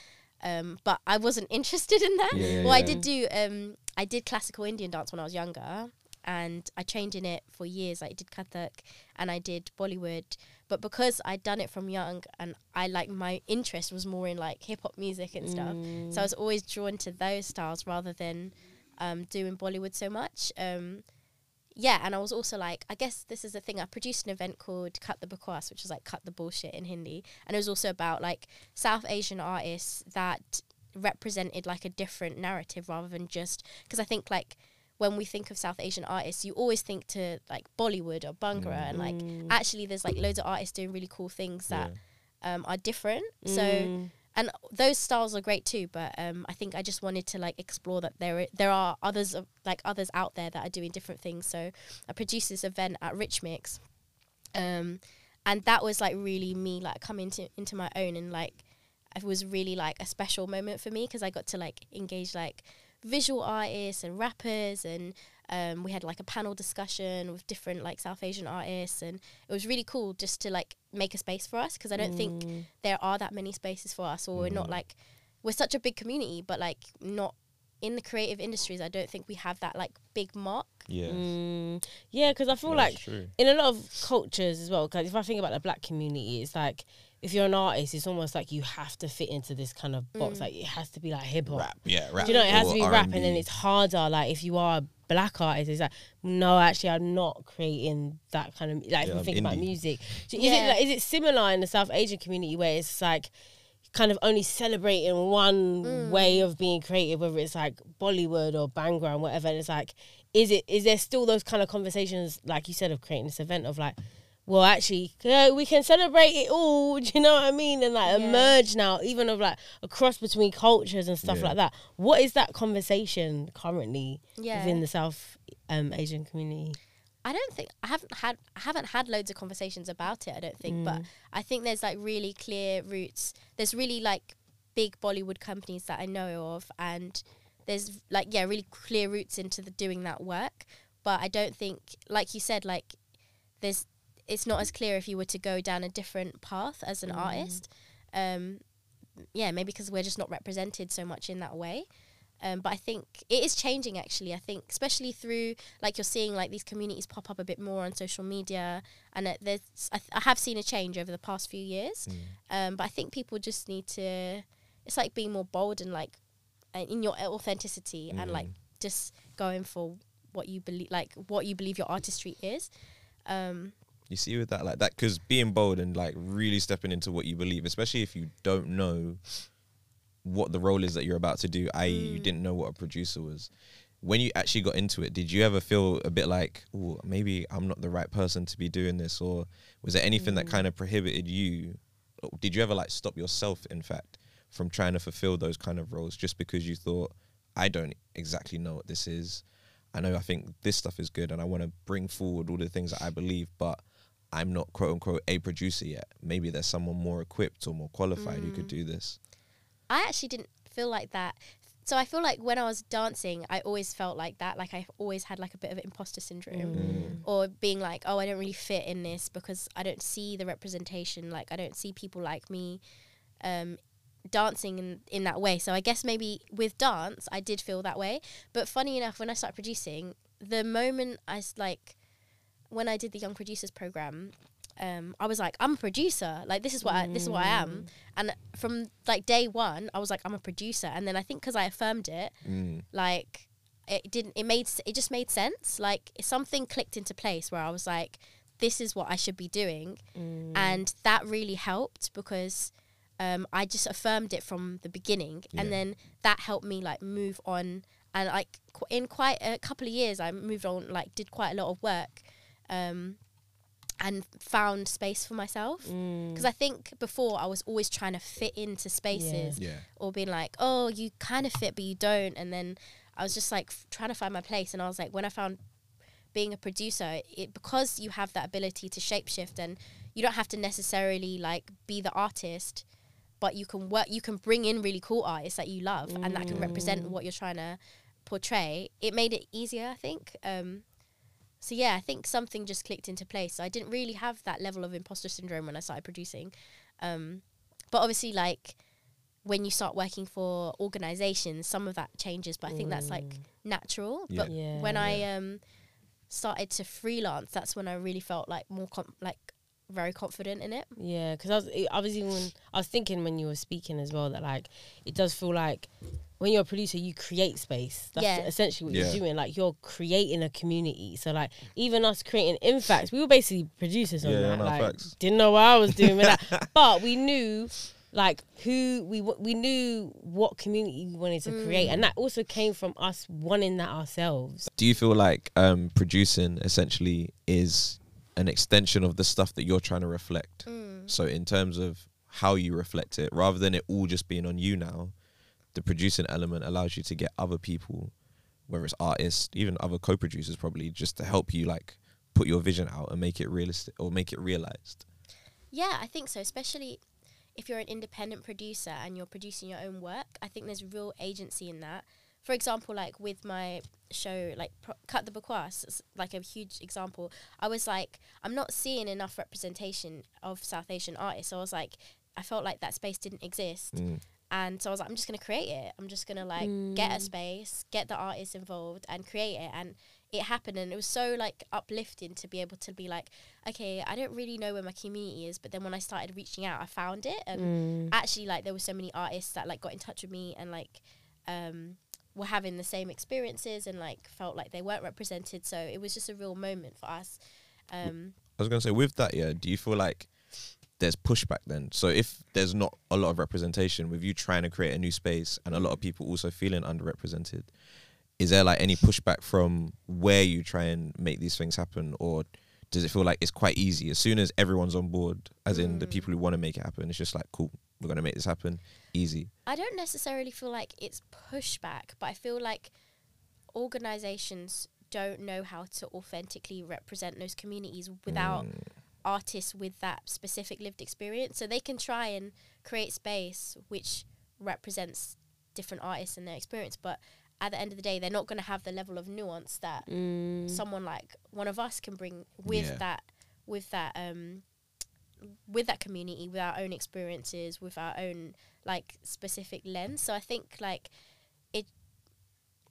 Um, but I wasn't interested in that. Yeah, yeah, well, I did do. Um, I did classical Indian dance when I was younger, and I trained in it for years. I did Kathak and I did Bollywood. But because I'd done it from young, and I like my interest was more in like hip hop music and stuff, so I was always drawn to those styles rather than um, doing Bollywood so much. Um, yeah, and I was also like, I guess this is the thing. I produced an event called Cut the Bakwas, which is like cut the bullshit in Hindi, and it was also about like South Asian artists that represented like a different narrative rather than just because I think like when we think of South Asian artists, you always think to like Bollywood or Bhangra, and like actually there's like loads of artists doing really cool things that um, are different. So Mm. and those styles are great too but um, i think i just wanted to like explore that there i- there are others of, like others out there that are doing different things so i produced this event at rich mix um, and that was like really me like coming to into my own and like it was really like a special moment for me because i got to like engage like visual artists and rappers and um, we had like a panel discussion with different like south asian artists and it was really cool just to like make a space for us because i don't think there are that many spaces for us or we're not like we're such a big community but like not in the creative industries i don't think we have that like big mark Yeah, Mm, yeah, because I feel No, like true. in a lot of cultures as well. Because if I think about the black community, it's like if you're an artist, it's almost like you have to fit into this kind of box. Like it has to be like hip hop. rap, yeah, rap. Do you know, it has to be rap, R&B. and then it's harder. Like if you are a black artist, it's like no, actually, I'm not creating that kind of like. Yeah, if you I'm think about music, So is Yeah. it like, is it similar in the South Asian community where it's like kind of only celebrating one Mm. way of being creative, whether it's like Bollywood or Bhangra and whatever. And it's like, is it is there still those kind of conversations, like you said, of creating this event of like. Well, actually, we can celebrate it all. Do you know what I mean? And like Yeah. emerge now, even of like a cross between cultures and stuff Yeah. like that. What is that conversation currently Yeah. within the South um, Asian community? I don't think I haven't had I haven't had loads of conversations about it. I don't think, but I think there's like really clear roots. There's really like big Bollywood companies that I know of, and there's like yeah, really clear roots into the doing that work. But I don't think, like you said, like there's it's not as clear if you were to go down a different path as an artist. Um, yeah, maybe because we're just not represented so much in that way. Um, but I think it is changing actually. I think especially through like you're seeing like these communities pop up a bit more on social media, and it, there's I, th- I have seen a change over the past few years. Um, but I think people just need to. It's like being more bold and like uh, in your authenticity and like just going for what you believe, like what you believe your artistry is. Um, You see with that like that because being bold and like really stepping into what you believe, especially if you don't know what the role is that you're about to do, i.e., you mm. didn't know what a producer was. When you actually got into it, did you ever feel a bit like, oh, maybe I'm not the right person to be doing this, or was there anything that mm. kind of prohibited you? or Did you ever like stop yourself, in fact, from trying to fulfill those kind of roles just because you thought, I don't exactly know what this is. I know I think this stuff is good and I want to bring forward all the things that I believe, but I'm not quote unquote a producer yet. Maybe there's someone more equipped or more qualified who could do this. I actually didn't feel like that. So I feel like when I was dancing, I always felt like that. Like I always had like a bit of imposter syndrome, or being like, "Oh, I don't really fit in this because I don't see the representation. Like I don't see people like me um, dancing in in that way." So I guess maybe with dance, I did feel that way. But funny enough, when I started producing, the moment I like when I did the Young Producers program, um, I was like, I'm a producer. Like this is what I, this is what I am. And from like day one, I was like, I'm a producer. And then I think because I affirmed it, Mm. like it didn't. It made it just made sense. Like something clicked into place where I was like, this is what I should be doing, and that really helped because. Um, I just affirmed it from the beginning, and then that helped me like move on and like qu- in quite a couple of years, I moved on, like did quite a lot of work, um, and found space for myself. Mm. Because I think before I was always trying to fit into spaces, Yeah. or being like, oh, you kind of fit, but you don't. And then I was just like f- trying to find my place. And I was like, when I found being a producer, it because you have that ability to shapeshift and you don't have to necessarily like be the artist, but you can work, you can bring in really cool artists that you love and that can represent what you're trying to portray. It made it easier, I think. Um, so yeah, I think something just clicked into place. So I didn't really have that level of imposter syndrome when I started producing. Um, but obviously, like when you start working for organizations, some of that changes. But I think that's like natural. Yeah. But Yeah. when I um, started to freelance, that's when I really felt like more com- like very confident in it. Yeah, because I was I was even I was thinking when you were speaking as well that like it does feel like when you're a producer you create space. That's Yeah. essentially what Yeah. you're doing. Like you're creating a community. So like even us creating in facts, we were basically producers on Yeah, that. no, like facts. didn't know what I was doing with that, but we knew like who we we knew what community we wanted to create, and that also came from us wanting that ourselves. Do you feel like um, producing essentially is an extension of the stuff that you're trying to reflect? So in terms of how you reflect it, rather than it all just being on you now, the producing element allows you to get other people, whether it's artists, even other co-producers, probably just to help you like put your vision out and make it realistic or make it realized. Yeah, I think so. Especially if you're an independent producer and you're producing your own work, I think there's real agency in that. For example, like with my show, like Pro- Cut the it's like a huge example. I was like, I'm not seeing enough representation of South Asian artists. So I was like, I felt like that space didn't exist. Mm. And so I was like, I'm just gonna create it. I'm just gonna like get a space, get the artists involved, and create it. And it happened, and it was so like uplifting to be able to be like, okay, I don't really know where my community is, but then when I started reaching out, I found it, and actually, like, there were so many artists that like got in touch with me and like, um, were having the same experiences and like felt like they weren't represented. So it was just a real moment for us. Um, I was gonna say with that, yeah. Do you feel like there's pushback then? So if there's not a lot of representation with you trying to create a new space and a lot of people also feeling underrepresented, is there like any pushback from where you try and make these things happen, or does it feel like it's quite easy as soon as everyone's on board, as in the people who want to make it happen? It's just like cool, we're gonna make this happen, easy. I don't necessarily feel like it's pushback, but I feel like organizations don't know how to authentically represent those communities without mm. Artists with that specific lived experience. So they can try and create space which represents different artists and their experience, but at the end of the day, they're not going to have the level of nuance that someone like one of us can bring with Yeah. that with that um with that community with our own experiences with our own like specific lens so i think like it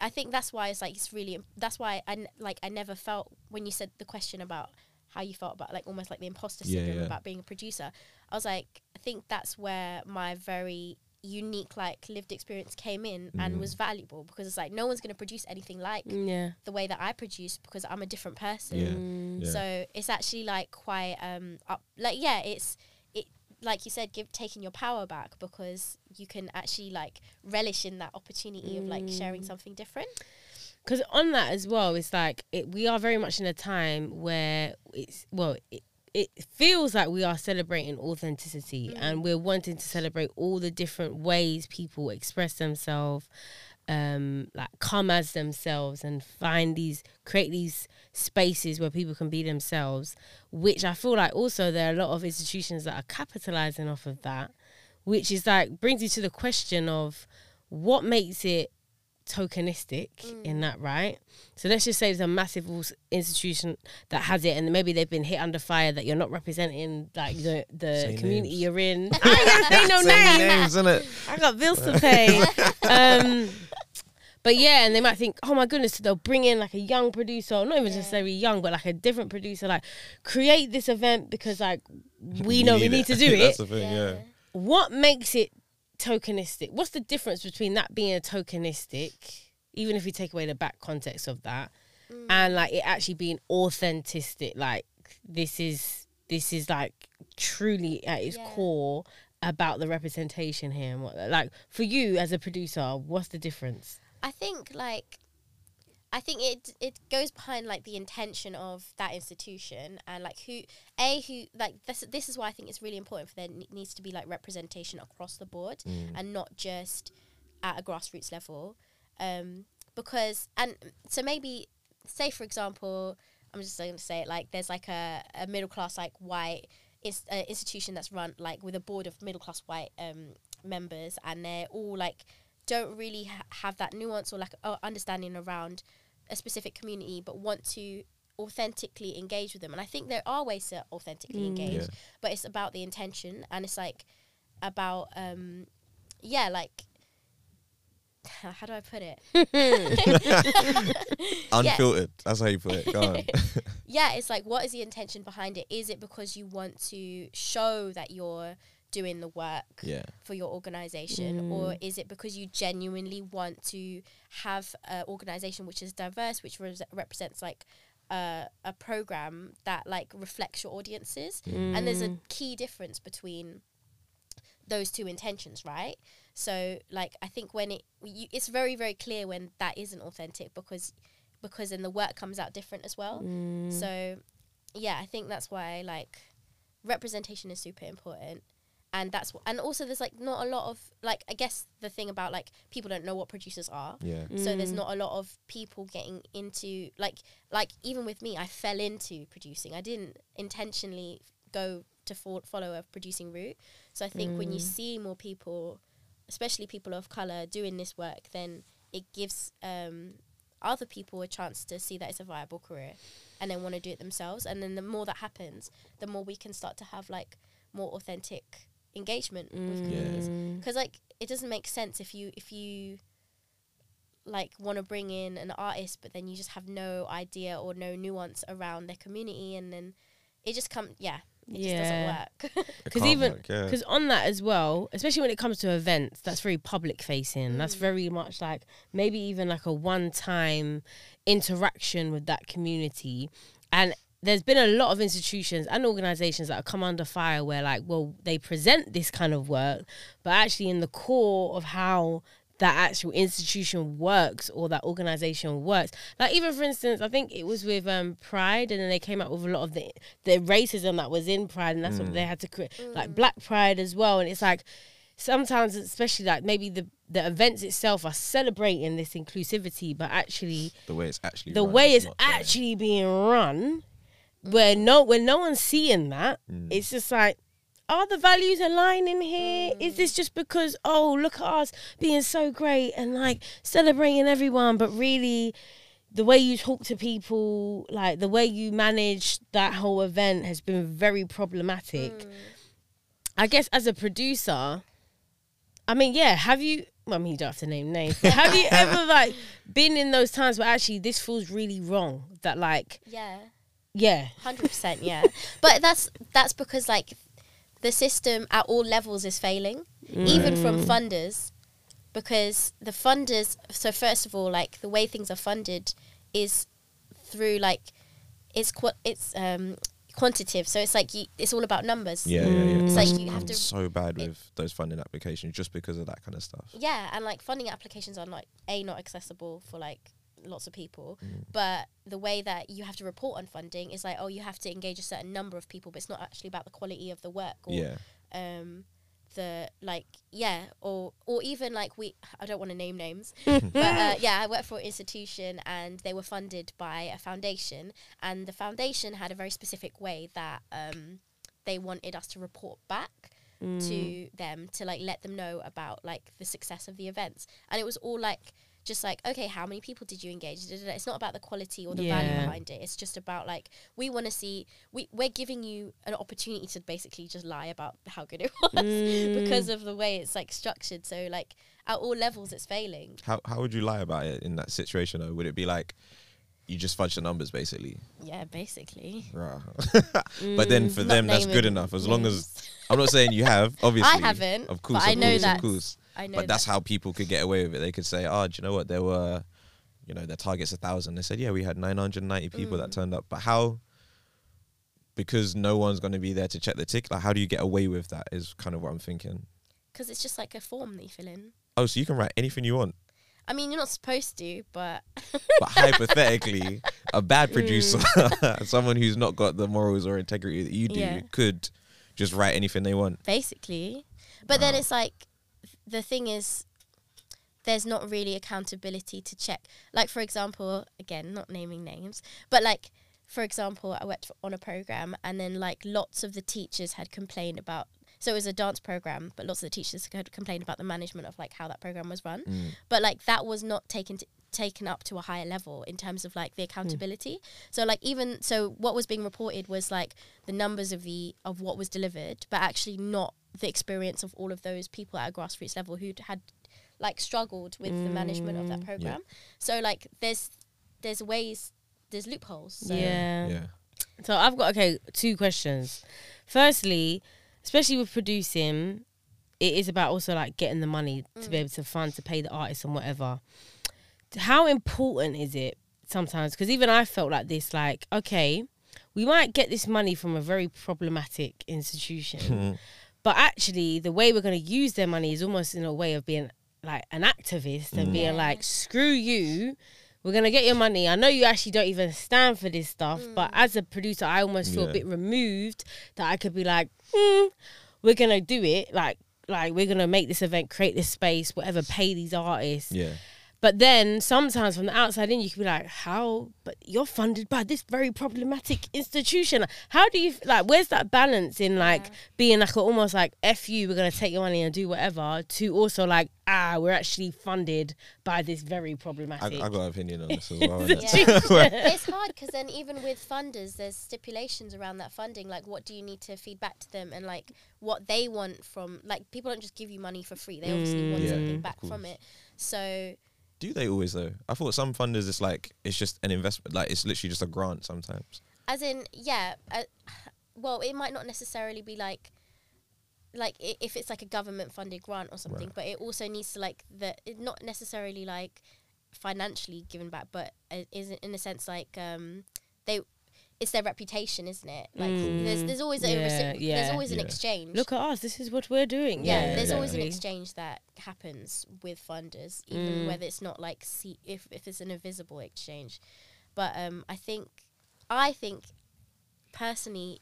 i think that's why it's like it's really that's why i n- like i never felt when you said the question about how you felt about like almost like the imposter syndrome yeah. about being a producer i was like i think that's where my very unique like lived experience came in and Mm. was valuable because it's like no one's going to produce anything like Yeah. the way that i produce because i'm a different person Yeah. Yeah. so it's actually like quite um up like yeah, it's it like you said, give taking your power back because you can actually like relish in that opportunity of like sharing something different. Because on that as well it's like it, we are very much in a time where it's well it, it feels like we are celebrating authenticity and we're wanting to celebrate all the different ways people express themselves um like come as themselves and find these create these spaces where people can be themselves which i feel like also there are a lot of institutions that are capitalizing off of that which is like brings you to the question of what makes it tokenistic in that right so let's just say there's a massive institution that has it and maybe they've been hit under fire that you're not representing like the the Say community names. you're in i ain't gonna say no Say names names, innit? I got bills to pay. um, but yeah, and they might think, oh my goodness, they'll bring in like a young producer, or not even necessarily young, but like a different producer, like create this event because like we know we need to do That's it. the thing, yeah. What makes it tokenistic? What's the difference between that being a tokenistic, even if we take away the back context of that, mm. and like it actually being authentic? Like this is this is like truly at its Yeah. core about the representation here. And what, like for you as a producer, what's the difference? I think like I think it it goes behind like the intention of that institution and like who a who like this this is why I think it's really important for there ne- needs to be like representation across the board Mm. and not just at a grassroots level um because and so maybe say for example I'm just going to say it like there's like a, a middle class like white is uh, institution that's run like with a board of middle class white um members and they're all like don't really ha- have that nuance or like uh, understanding around a specific community but want to authentically engage with them and i think there are ways to authentically engage Yeah. but it's about the intention and it's like about um yeah like how do i put it Unfiltered. That's how you put it. Go on. yeah, it's like what is the intention behind it? Is it because you want to show that you're doing the work yeah. for your organization? Or mm. is it because you genuinely want to have an organization which is diverse which res- represents like a, a program that like reflects your audiences? Mm. And there's a mm. key difference between those two intentions right? So like i think when it you, it's very very clear when that isn't authentic because because then the work comes out different as well. So yeah i think that's why like representation is super important and that's wh- and also there's like not a lot of like i guess the thing about like people don't know what producers are. Yeah. so there's not a lot of people getting into like like even with me i fell into producing. I didn't intentionally go to fo- follow a producing route. So i think when you see more people especially people of color doing this work then it gives um other people a chance to see that it's a viable career and then want to do it themselves. And then the more that happens the more we can start to have like more authentic engagement with communities because like it doesn't make sense if you if you like want to bring in an artist but then you just have no idea or no nuance around their community and then it just come yeah it Yeah. just doesn't work Because even work, yeah. because on that as well, especially when it comes to events, that's very public facing. Mm. That's very much like maybe even like a one time interaction with that community. And there's been a lot of institutions and organizations that have come under fire where like, well, they present this kind of work, but actually in the core of how that actual institution works or that organization works. Like even for instance, I think it was with um Pride and then they came up with a lot of the the racism that was in Pride and that's what they had to create like Black Pride as well. And it's like sometimes especially like maybe the the events itself are celebrating this inclusivity, but actually The way it's actually. the run way it's not there. actually being run, where no when no one's seeing that, Mm. it's just like, are the values aligning here? Is this just because oh look at us being so great and like celebrating everyone, but really the way you talk to people, like the way you manage that whole event has been very problematic. I guess as a producer, I mean, yeah, have you? Well, I mean, you don't have to name names. But have you ever like been in those times where actually this feels really wrong? That like, yeah yeah, Hundred percent, yeah. But that's that's because like the system at all levels is failing, mm. even from mm. funders, because the funders. So first of all, like the way things are funded is through like it's qu- it's um quantitative. So it's like you, it's all about numbers. Yeah, yeah, yeah. Mm. It's like you have I'm to so bad with those funding applications just because of that kind of stuff. Yeah, and like funding applications are not a not accessible for like lots of people, Mm. but the way that you have to report on funding is like oh you have to engage a certain number of people, but it's not actually about the quality of the work or Yeah. um the like yeah or or even like we I don't want to name names but uh, yeah I worked for an institution and they were funded by a foundation and the foundation had a very specific way that um they wanted us to report back to them to like let them know about like the success of the events and it was all like just like okay how many people did you engage it's not about the quality or the value behind it it's just about like we want to see we, we're giving you an opportunity to basically just lie about how good it was mm. because of the way it's like structured so like at all levels it's failing How how would you lie about it in that situation though? Would it be like you just fudge the numbers basically? yeah basically Rah. but then for mm. Not them that's good enough as long as. I'm not saying you have, obviously. I haven't, Of course, but I know course, of course. I know But that's that- how people could get away with it. They could say, "Oh, do you know what? There were, you know, their target's a thousand. They said, "Yeah, we had 990 people Mm. that turned up." But how? Because no one's going to be there to check the tick. Like, how do you get away with that? Is kind of what I'm thinking. because it's just like a form that you fill in Oh, so you can write anything you want. I mean, you're not supposed to, but But hypothetically, a bad Mm. producer, someone who's not got the morals or integrity that you do, Yeah. could just write anything they want. basically. But then it's like the thing is there's not really accountability to check. Like for example, again, not naming names, but like for example, I worked on a program and then like lots of the teachers had complained about so it was a dance program, but lots of the teachers had complained about the management of like how that program was run. Mm. But like that was not taken to, taken up to a higher level in terms of like the hmm. accountability. So like even so what was being reported was like the numbers of the of what was delivered, but actually not the experience of all of those people at a grassroots level who'd had like struggled with the management of that mm, program. So like there's there's ways there's loopholes. So. yeah. Yeah. So I've got okay two questions. Firstly, especially with producing, it is about also like getting the money to be mm. able to fund to pay the artists and whatever. How important is it sometimes? Because even I felt like this. Like, okay, we might get this money from a very problematic institution, hmm. but actually, the way we're going to use their money is almost in a way of being like an activist and being hmm. like, screw you. We're gonna get your money. I know you actually don't even stand for this stuff, hmm. but as a producer, I almost feel Yeah. a bit removed that I could be like, hmm, we're gonna do it. Like, like we're gonna make this event, create this space, whatever, pay these artists. Yeah. But then sometimes from the outside in, you can be like, how? But you're funded by this very problematic institution. How do you like? Where's that balance in like being like almost like f you, we're gonna take your money and do whatever, to also like ah, we're actually funded by this very problematic. I got an opinion on this as well. Yeah. innit? it's hard because then even with funders, there's stipulations around that funding. Like, what do you need to feed back to them, and like what they want from like people don't just give you money for free. They obviously want Yeah, something back from it. So Do they always though? I thought some funders it's like it's just an investment, like it's literally just a grant sometimes. as in yeah, uh, well, it might not necessarily be like like i- if it's like a government funded grant or something, Right. but it also needs to like the it not necessarily like financially given back, but uh, is in a sense like um they. It's their reputation, isn't it? Like there's mm. there's always a Yeah, recipro- yeah. there's always an exchange. Look at us. This is what we're doing. yeah, Yeah, there's always an exchange that happens with funders, even mm. whether it's not like see if if it's an invisible exchange. But um, I think I think personally,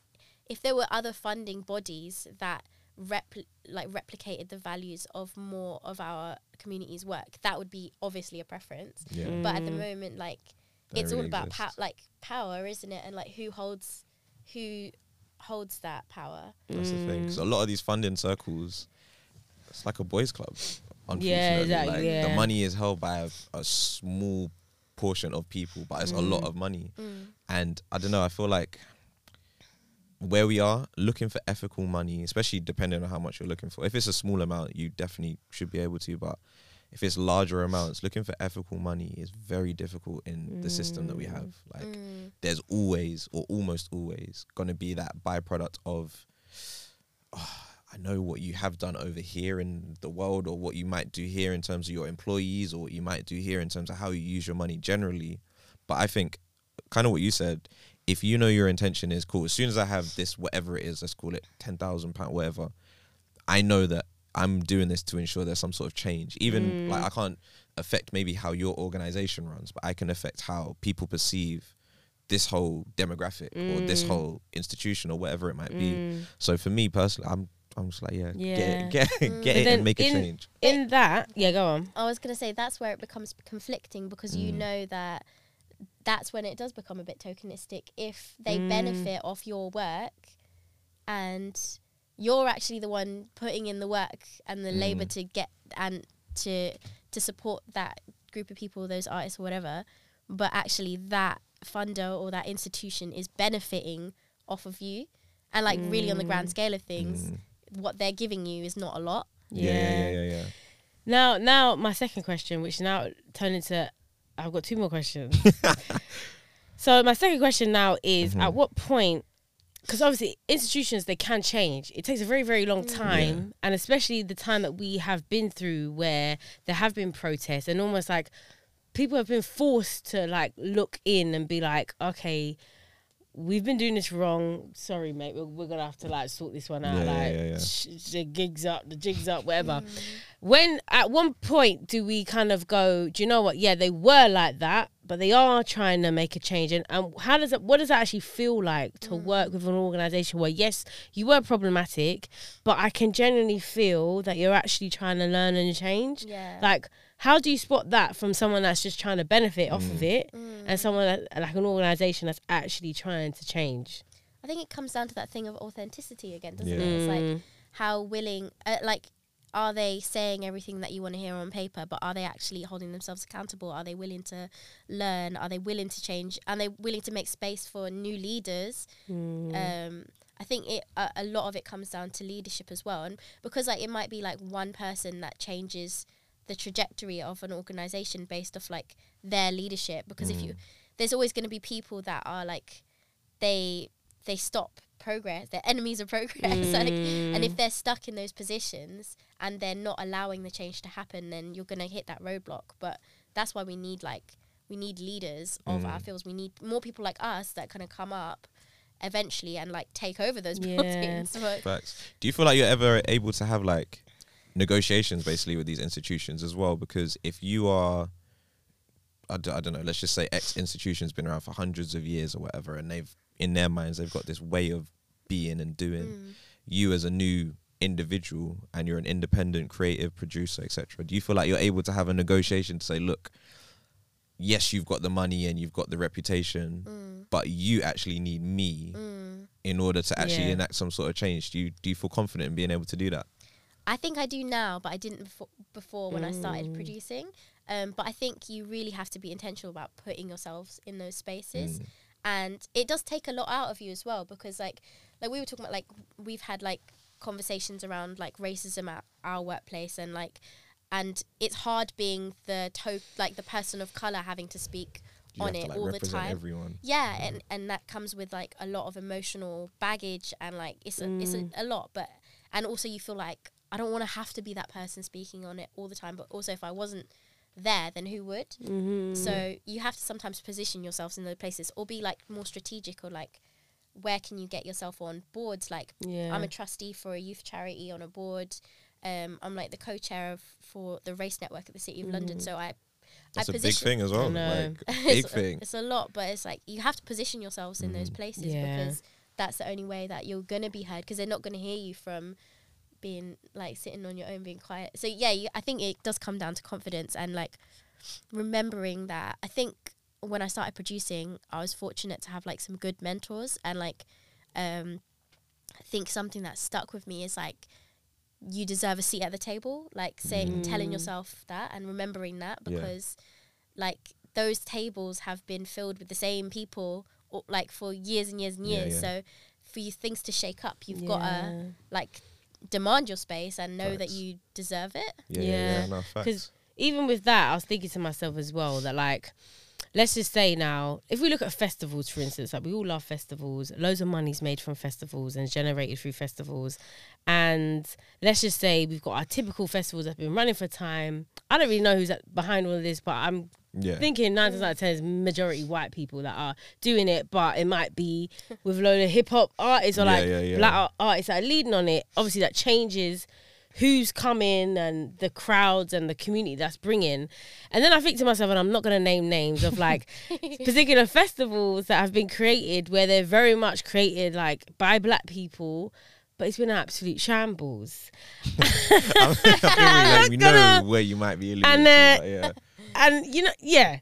if there were other funding bodies that repl- like replicated the values of more of our community's work, that would be obviously a preference. Yeah. But at the mm. moment, like That it's all about pow- exists. like power, isn't it? And like who holds who holds that power. That's the thing. So a mm. lot of these funding circles, it's like a boys' club. Unfortunately, Yeah, exactly, Like, yeah. The money is held by a, a small portion of people, but it's a lot mm. of money. Mm. And I don't know. I feel like where we are looking for ethical money, especially depending on how much you're looking for. If it's a small amount, you definitely should be able to. But if it's larger amounts, looking for ethical money is very difficult in the system that we mm. have. Like, mm. there's always or almost always going to be that byproduct of "Oh, I know what you have done over here in the world, or what you might do here in terms of your employees, or what you might do here in terms of how you use your money generally. But I think, kind of what you said, if you know your intention is cool, as soon as I have this, whatever it is, let's call it ten thousand pound, whatever, I know that I'm doing this to ensure there's some sort of change. Even like mm. I can't affect maybe how your organization runs, but I can affect how people perceive this whole demographic or this mm. whole institution or whatever it might be. Mm. So for me personally, I'm I'm just like yeah, Yeah. get it, get it, get But it and make a change. In that, yeah, go on. I was gonna say that's where it becomes conflicting because you know that that's when it does become a bit tokenistic. If they benefit off your work, and you're actually the one putting in the work and the mm. labor to get and to to support that group of people, those artists or whatever, but actually that funder or that institution is benefiting off of you, and like really on the grand mm. scale of things, mm. what they're giving you is not a lot. Yeah, yeah, yeah, yeah, yeah. Now, now my second question, which now turned into, I've got two more questions. so my second question now is: Mm-hmm. At what point? Because obviously institutions they can change. It takes a very very long mm. time, and especially the time that we have been through, where there have been protests and almost like people have been forced to like look in and be like, okay. We've been doing this wrong. Sorry, mate. We're, we're gonna have to like sort this one out. Yeah, yeah, like yeah, yeah. sh- the gigs up, the jigs up, whatever. Mm. When at one point do we kind of go do you know what yeah they were like that but they are trying to make a change and, and how does it what does that actually feel like to Mm. work with an organization where yes you were problematic but i can genuinely feel that you're actually trying to learn and change Yeah. like how do you spot that from someone that's just trying to benefit off Mm. of it Mm. and someone that, like an organization that's actually trying to change I think it comes down to that thing of authenticity again, doesn't Yeah. it? It's like Mm. how willing, uh, like, are they saying everything that you want to hear on paper, but are they actually holding themselves accountable? Are they willing to learn? Are they willing to change? Are they willing to make space for new leaders? Mm. Um, I think it a, a lot of it comes down to leadership as well, and because like it might be like one person that changes the trajectory of an organization based off like their leadership. Because if you, there's always going to be people that are like, they they stop progress. They're enemies of progress. like, and if mm. they're stuck in those positions and they're not allowing the change to happen, then you're gonna hit that roadblock. But that's why we need like we need leaders of our mm. fields. We need more people like us that kind of come up eventually and like take over those Yeah. buildings. But Facts. Do you feel like you're ever able to have like negotiations basically with these institutions as well? Because if you are, I, d- I don't know, let's just say X institution's been around for hundreds of years or whatever, and they've in their minds they've got this way of being and doing. Mm. You as a new individual and you're an independent creative producer, etc. Do you feel like you're able to have a negotiation to say, look, yes, you've got the money and you've got the reputation, Mm. but you actually need me in order to actually Yeah. enact some sort of change. Do you do you feel confident in being able to do that? I think I do now, but I didn't before, before when I Mm. started producing. Um, but I think you really have to be intentional about putting yourselves in those spaces, Mm. And it does take a lot out of you as well because like like we were talking about like we've had like conversations around like racism at our workplace and like and it's hard being the to- like the person of color having to speak You on it to, like, all the time. Everyone. Yeah, and and that comes with like a lot of emotional baggage and like it's a, it's a, mm. a lot, but and also you feel like I don't want to have to be that person speaking on it all the time, but also if I wasn't there, then who would? Mm-hmm. So you have to sometimes position yourselves in those places or be like more strategic or like where can you get yourself on boards? Like yeah I'm a trustee for a youth charity on a board. Um, I'm like the co-chair of for the race network at the City of London. So I That's I a big position- thing as well. know. Like big it's, thing. It's a lot, but it's like you have to position yourselves in those places Yeah. because that's the only way that you're gonna be heard because they're not gonna hear you from being like sitting on your own being quiet. So yeah, you, I think it does come down to confidence and like remembering that. I think when I started producing, I was fortunate to have like some good mentors and like um I think something that stuck with me is like you deserve a seat at the table, like saying telling yourself that and remembering that Yeah. because like those tables have been filled with the same people or, like for years and years and years. yeah. So for you things to shake up, you've got Yeah. to like demand your space and know that you deserve it. Yeah, yeah, yeah. Yeah. No, because even with that, I was thinking to myself as well that like, let's just say now, if we look at festivals, for instance, like we all love festivals, loads of money's made from festivals and generated through festivals, and let's just say we've got our typical festivals that have been running for time. I don't really know who's at, behind all of this, but I'm Yeah. thinking nine times out of ten is majority white people that are doing it, but it might be with a load of hip hop artists or Yeah, like yeah, yeah. black artists that are leading on it. Obviously, that changes who's coming and the crowds and the community that's bringing. And then I think to myself, and I'm not going to name names of like particular festivals that have been created where they're very much created like by black people. But it's been an absolute shambles. I think we, like, we gonna- know where you might be alluding And, to, uh, but yeah. And you know yeah.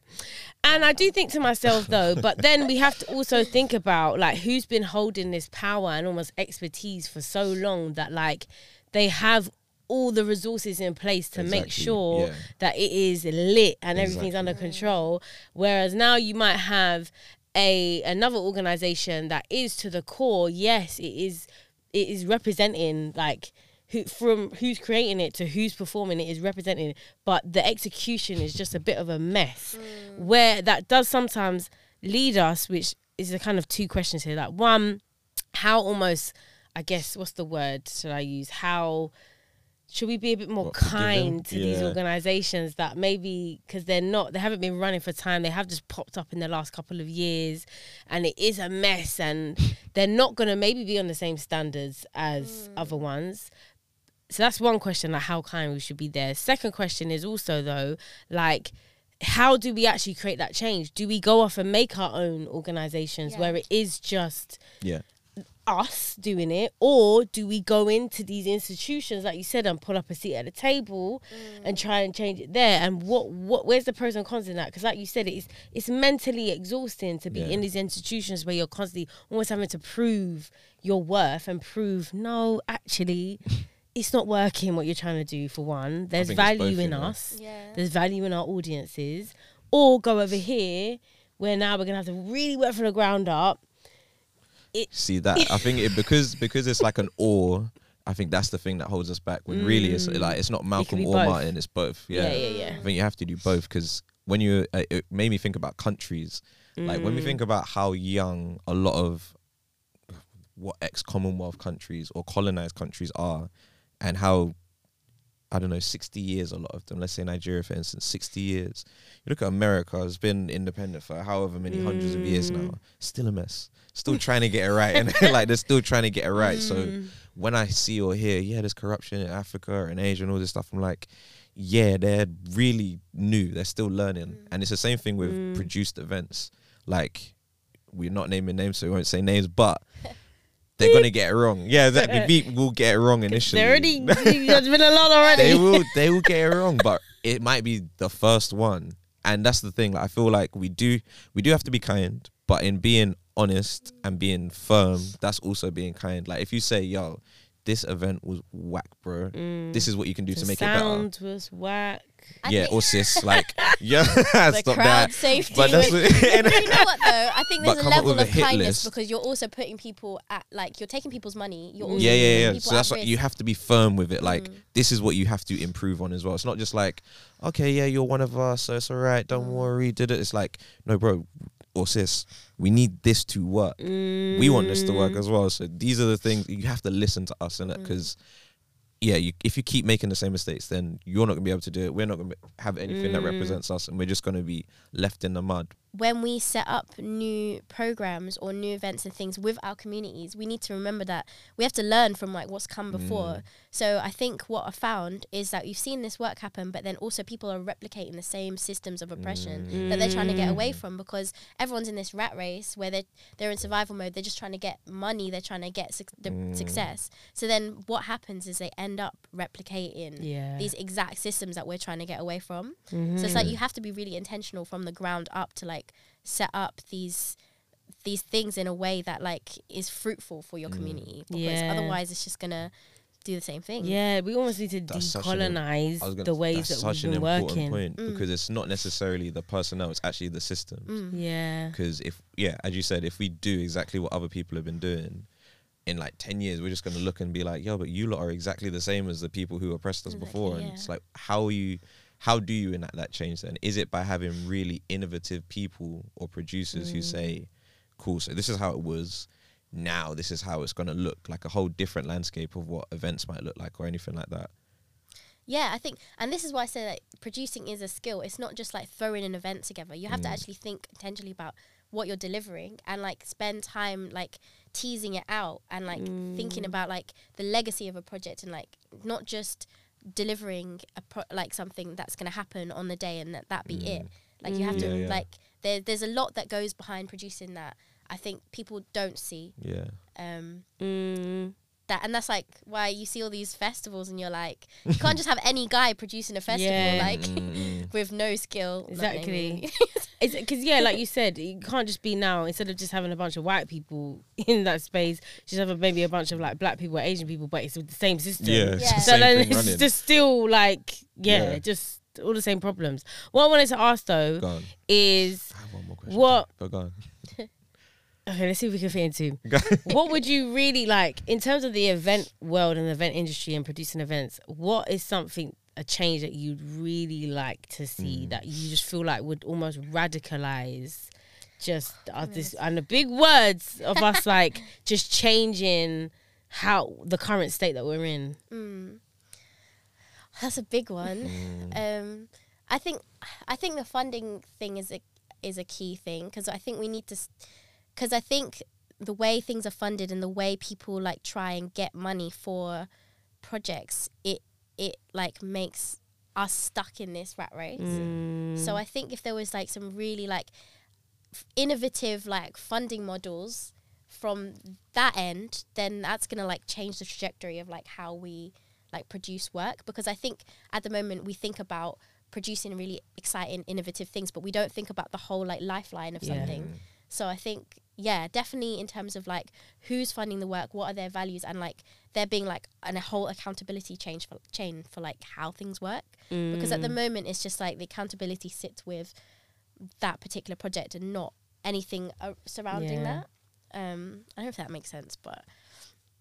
And i do think to myself though but then we have to also think about like who's been holding this power and almost expertise for so long that like they have all the resources in place to make sure yeah. that it is lit and everything's under control. Whereas now you might have a another organization that is to the core yes it is it is representing like who from who's creating it to who's performing it is representing it, but the execution is just a bit of a mess. Mm. Where that does sometimes lead us which is a kind of two questions here. Like one how almost i guess what's the word should i use? How should we be a bit more What, kind to these Yeah. organizations that maybe because they're not they haven't been running for time. They have just popped up in the last couple of years and it is a mess and they're not going to maybe be on the same standards as mm. other ones so that's one question like how kind we should be there second question is also though like how do we actually create that change do we go off and make our own organizations Yeah. where it is just Yeah. us doing it or do we go into these institutions like you said and pull up a seat at the table mm. and try and change it there and what what where's the pros and cons in that because like you said it's it's mentally exhausting to be Yeah. in these institutions where you're constantly almost having to prove your worth and prove no actually it's not working what you're trying to do for one there's value both, you in us Yeah. there's value in our audiences or go over here where now we're gonna have to really work from the ground up See that? I think it because because it's like an or. I think that's the thing that holds us back. When really it's like it's not Malcolm be or both. Martin. It's both. Yeah, Yeah, yeah, yeah. I think you have to do both because when you uh, it made me think about countries. Like Mm. when we think about how young a lot of what ex Commonwealth countries or colonized countries are, and how I don't know, 60 years, a lot of them. Let's say Nigeria, for instance, 60 years. You look at America, it's been independent for however many hundreds of years Mm. now. Still a mess. Still trying to get it right. And like, they're still trying to get it right. So Mm. when I see or hear, yeah, there's corruption in Africa and Asia and all this stuff, I'm like, yeah, they're really new. They're still learning. And it's the same thing with Mm. produced events. Like, we're not naming names, so we won't say names, but they're to get it wrong. Yeah, exactly. Beep will get it wrong initially. There already there's been a lot already. they will they will get it wrong, but it might be the first one. And that's the thing. Like I feel like we do we do have to be kind, but in being honest and being firm, that's also being kind. Like if you say, "Yo, this event was whack, bro. This is what you can do the to make it better." sound was whack. I yeah, think- or sis, like yeah, the stop crowd that. safety. But that's with- what- you know what though? I think there's a level a of kindness list. because you're also putting people at like you're taking people's money. You're also Yeah, yeah, yeah. So that's at what you have to be firm with it. Like Mm. this is what you have to improve on as well. It's not just like, okay, yeah, you're one of us, so it's all right. Don't Mm. worry. Did it? It's like, no, bro or sis, we need this to work. We want this to work Mm. as well. So these are the things you have to listen to us in it Mm. because. Yeah, you, if you keep making the same mistakes, then you're not gonna be able to do it. We're not gonna have anything that Mm. represents us, and we're just gonna be left in the mud. When we set up new programs or new events and things with our communities, we need to remember that we have to learn from like what's come before. Mm. So I think what I found is that you've seen this work happen, but then also people are replicating the same systems of oppression that they're trying to get away from because everyone's in this rat race where they they're in survival mode. They're just trying to get money. They're trying to get suc the Mm. success. So then what happens is they end up replicating Yeah. these exact systems that we're trying to get away from. So Mm-hmm. it's like you have to be really intentional from the ground up to like set up these these things in a way that like is fruitful for your community because Yeah. otherwise it's just gonna do the same thing. Yeah, we almost need to That's such an decolonize gonna- the ways that's that we've an been important working. point Mm. because it's not necessarily the personnel; it's actually the system. Mm. Yeah. Because if yeah, as you said, if we do exactly what other people have been doing, in like ten years, we're just gonna look and be like, yo, but you lot are exactly the same as the people who oppressed us Exactly, before, and yeah. it's like, how are you? How do you enact that change then? Is it by having really innovative people or producers who Mm. say, cool, so this is how it was. Now this is how it's gonna look, like a whole different landscape of what events might look like or anything like that. Yeah, I think, and this is why I say that producing is a skill. It's not just like throwing an event together. You have to Mm. actually think intentionally about what you're delivering and like spend time like teasing it out and like thinking about like the legacy of a project and like not just delivering a pro- like something that's going to happen on the day and that that be it. Like you have to Mm. Yeah, yeah. like there there's a lot that goes behind producing that I think people don't see. Yeah. Um, Mm. that and that's like why you see all these festivals and you're like you can't just have any guy producing a festival Yeah. like with no skill Exactly. naming. It's because yeah, like you said, you can't just be now. Instead of just having a bunch of white people in that space, just have a, maybe a bunch of like black people or Asian people, but it's with the same system. Yeah, it's Yeah. the So same then thing it's running. just still like yeah, Yeah. just all the same problems. What I wanted to ask though Go on. is I have one more question. What- But go on. okay, let's see if we can fit into. What would you really like in terms of the event world and the event industry and producing events? What is something a change that you'd really like to see Mm. that you just feel like would almost radicalize just uh, this and the big words of us like just changing how the current state that we're in. Mm. That's a big one. Mm. Um, I think I think the funding thing is a is a key thing because I think we need to because I think the way things are funded and the way people like try and get money for projects, it it like makes us stuck in this rat race. Mm. So I think if there was like some really like f- innovative like funding models from that end, then that's gonna like change the trajectory of like how we like produce work because I think at the moment we think about producing really exciting innovative things but we don't think about the whole like lifeline of Yeah. something so I think yeah definitely in terms of like who's funding the work what are their values and like there being like an, a whole accountability change for chain for like how things work. Because at the moment it's just like the accountability sits with that particular project and not anything uh, surrounding Yeah. that. Um I don't know if that makes sense but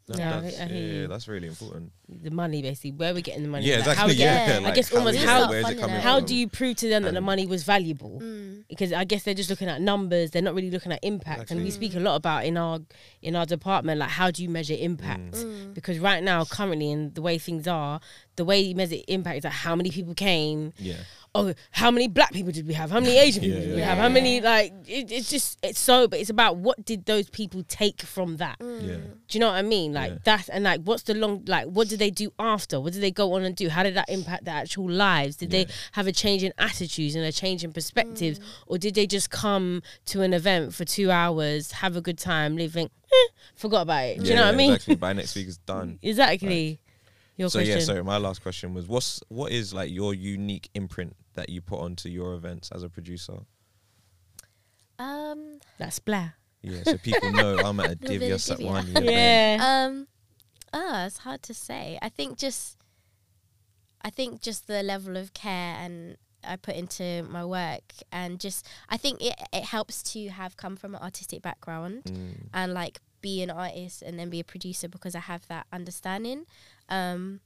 That- Yeah, I that's, hear- I hear yeah, that's really important. the money basically where we're getting the money Yeah, Like, how exactly. we get- Yeah, Yeah. like, guess almost is it- how- it coming how do you prove to them that the money was valuable mm, because I guess they're just looking at numbers. They're not really looking at impact, and we Exactly. speak a lot about in our in our department like how do you measure impact? Mm. Because right now, currently, in the way things are, the way you measure impact is like how many people came. Yeah. Oh, how many black people did we have? How many Asian people Yeah, did we yeah. have? How many like it, it's just it's so, but it's about what did those people take from that? mm. Yeah. Do you know what I mean? Like Yeah. that's and like what's the long like what did they do after? What did they go on and do? How did that impact their actual lives? Did they have a change in attitudes and a change in perspectives? Or did they just come to an event for two hours, have a good time, leaving, eh, forgot about it? Do you know what I mean? Exactly. By next week it's done. Exactly. Your so question. yeah, so my last question was what's what is like your unique imprint that you put onto your events as a producer? um That's blah. Yeah, so people know I'm at a Little bit Divya of Satwani event. Yeah. Um, ah, it's hard to say. I think just, I think just the level of care and I put into my work, and just I think it it helps to have come from an artistic background Mm, and like be an artist and then be a producer because I have that understanding. Um,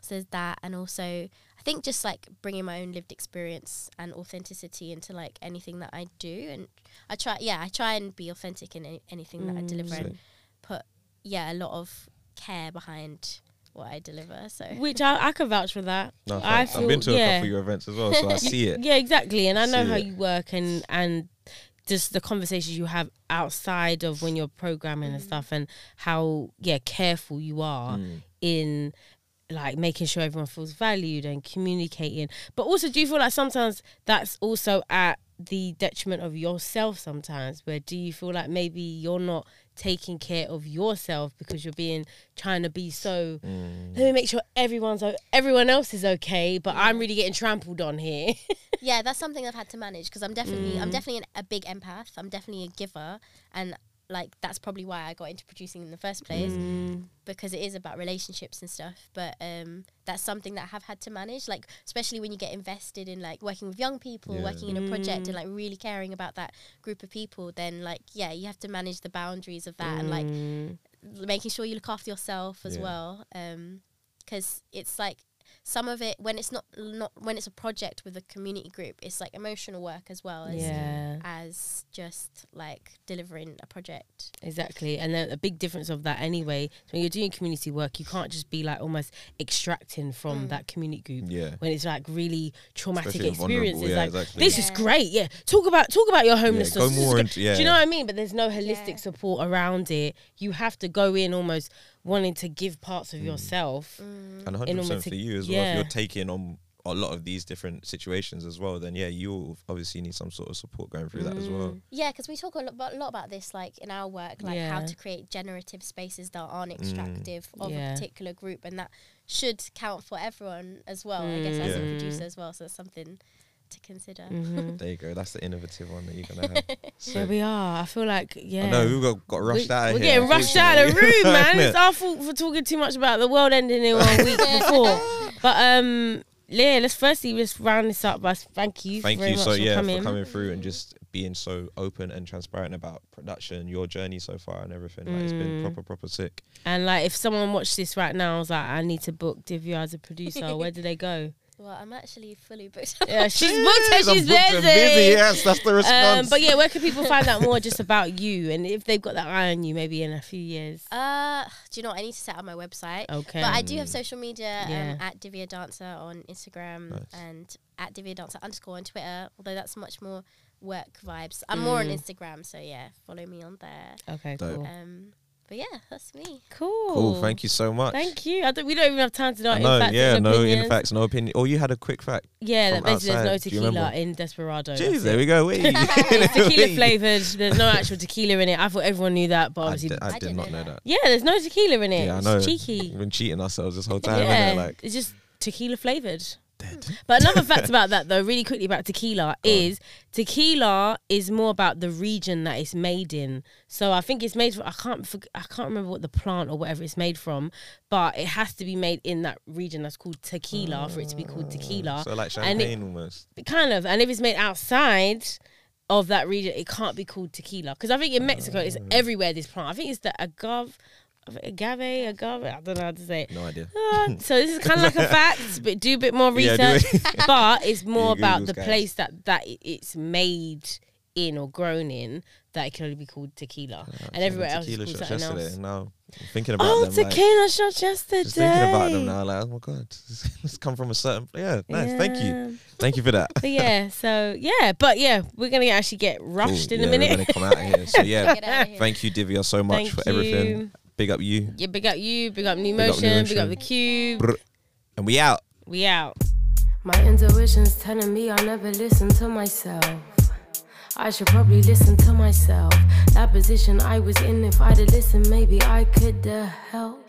so there's that, and also I think just like bringing my own lived experience and authenticity into like anything that I do, and I try, yeah, I try and be authentic in any, anything that I Mm. deliver, and put yeah a lot of care behind what I deliver. So Which I, I can vouch for that. No, I facts. I've been to feel- a couple of your events as well, so I see it. Yeah, exactly. And I know See how it. you work and and just the conversations you have outside of when you're programming and stuff and how yeah careful you are Mm. in like making sure everyone feels valued and communicating but also do you feel like sometimes that's also at the detriment of yourself sometimes where do you feel like maybe you're not taking care of yourself because you're being trying to be so Mm. let me make sure everyone's everyone else is okay but i'm really getting trampled on here yeah, that's something I've had to manage because I'm definitely I'm Mm. definitely an, a big empath. I'm definitely a giver, and like that's probably why I got into producing in the first place Mm. because it is about relationships and stuff. But um, that's something that I have had to manage, like especially when you get invested in like working with young people, Yeah. working in a project, Mm. and like really caring about that group of people. Then like yeah, you have to manage the boundaries of that and like Mm. making sure you look after yourself as Yeah. well because it's like some of it when it's not not when it's a project with a community group it's like emotional work as well as yeah as just like delivering a project exactly and then a big difference of that anyway so when you're doing community work you can't just be like almost extracting from Mm. that community group Yeah. when it's like really traumatic Especially experiences yeah, like exactly. this is great yeah talk about talk about your homelessness go more into- yeah. do you know what i mean but there's no holistic Yeah. support around it you have to go in almost wanting to give parts Mm. of yourself Mm. And 100% for a- you as well. If you're taking on a lot of these different situations as well, then yeah, you'll obviously need some sort of support going through that as well. Mm. yeah because we talk a lot, about, a lot about this like in our work like how to create generative spaces that aren't extractive of Yeah. a particular group and that should count for everyone as well i guess as a Mm. producer as well so that's something to consider Mhm. There you go. That's the innovative one that you're gonna have. There we are. I feel like yeah. I know we got, got rushed we, out. of We're here, getting rushed out of the room, man. It's our fault for talking too much about the world ending in one week before. But um, yeah, let's firstly let's round this up by thank you. Thank very you much so for yeah coming. for coming through and just being so open and transparent about production, your journey so far, and everything. Like, it's been Mm. proper proper sick. And like, if someone watched this right now, I was like, I need to book Divya as a producer. Where do they go? Well i'm actually fully booked Yeah, she's booked and I'm she's booked and busy. Yes, that's the response. Um, but yeah, where can people find out more just about you and if they've got that eye on you, maybe in a few years? Uh, do you know what? I need to set up my website. Okay. But I do have social media Yeah. um, at Divya Dancer on Instagram Nice. and at Divya Dancer underscore on Twitter, although that's much more work vibes. I'm more on Mm. Instagram, so yeah, follow me on there. okay, Dope. cool. Um, but yeah, that's me. Cool. Cool. Thank you so much. Thank you. I don't, we don't even have time to know. I in know, facts yeah, no in facts, no opinion. Oh, you had a quick fact. Yeah, that from basically there's no outside. Do you tequila in Desperado. Jeez, there it. we go. It's tequila flavored. There's no actual tequila in it. I thought everyone knew that, but I obviously, did, I I did didn't not know know that. that. yeah, there's no tequila in it. Yeah, I it's know. cheeky. We've been cheating ourselves this whole time. yeah, innit? Like, it's just tequila flavored. But another fact about that, though, really quickly about tequila is tequila is more about the region that it's made in. So I think it's made. From, I can't. I can't remember what the plant or whatever it's made from, but it has to be made in that region that's called tequila for it to be called tequila. so like And it- almost. kind of and if it's made outside of that region it can't be called tequila because i think in mexico it's everywhere this plant i think it's the agave agave agave i don't know how to say it No idea. Uh, so this is kind of like a fact but do a bit more Yeah, research it. but it's more about Googles, the guys. place that that it's made in or grown in that it can only be called tequila and everywhere else is tequila called shots something yesterday. else Now I'm thinking about oh them. like, tequila shots yesterday just thinking about them now. Like, oh my god, it's come from a certain. Yeah, nice. Thank you. Thank you for that. but yeah so yeah but yeah we're gonna actually get rushed in a minute We're gonna come out of here. So yeah, Get out of here. thank you, Divya, so much Thank for everything. you. Big up you, Yeah, big up you, big up New Big up New Motion, big up the Qube. Brr. and we out. We out. My intuition's telling me I never listen to myself. I should probably listen to myself. That position I was in, if I'd have listened, maybe I could have helped.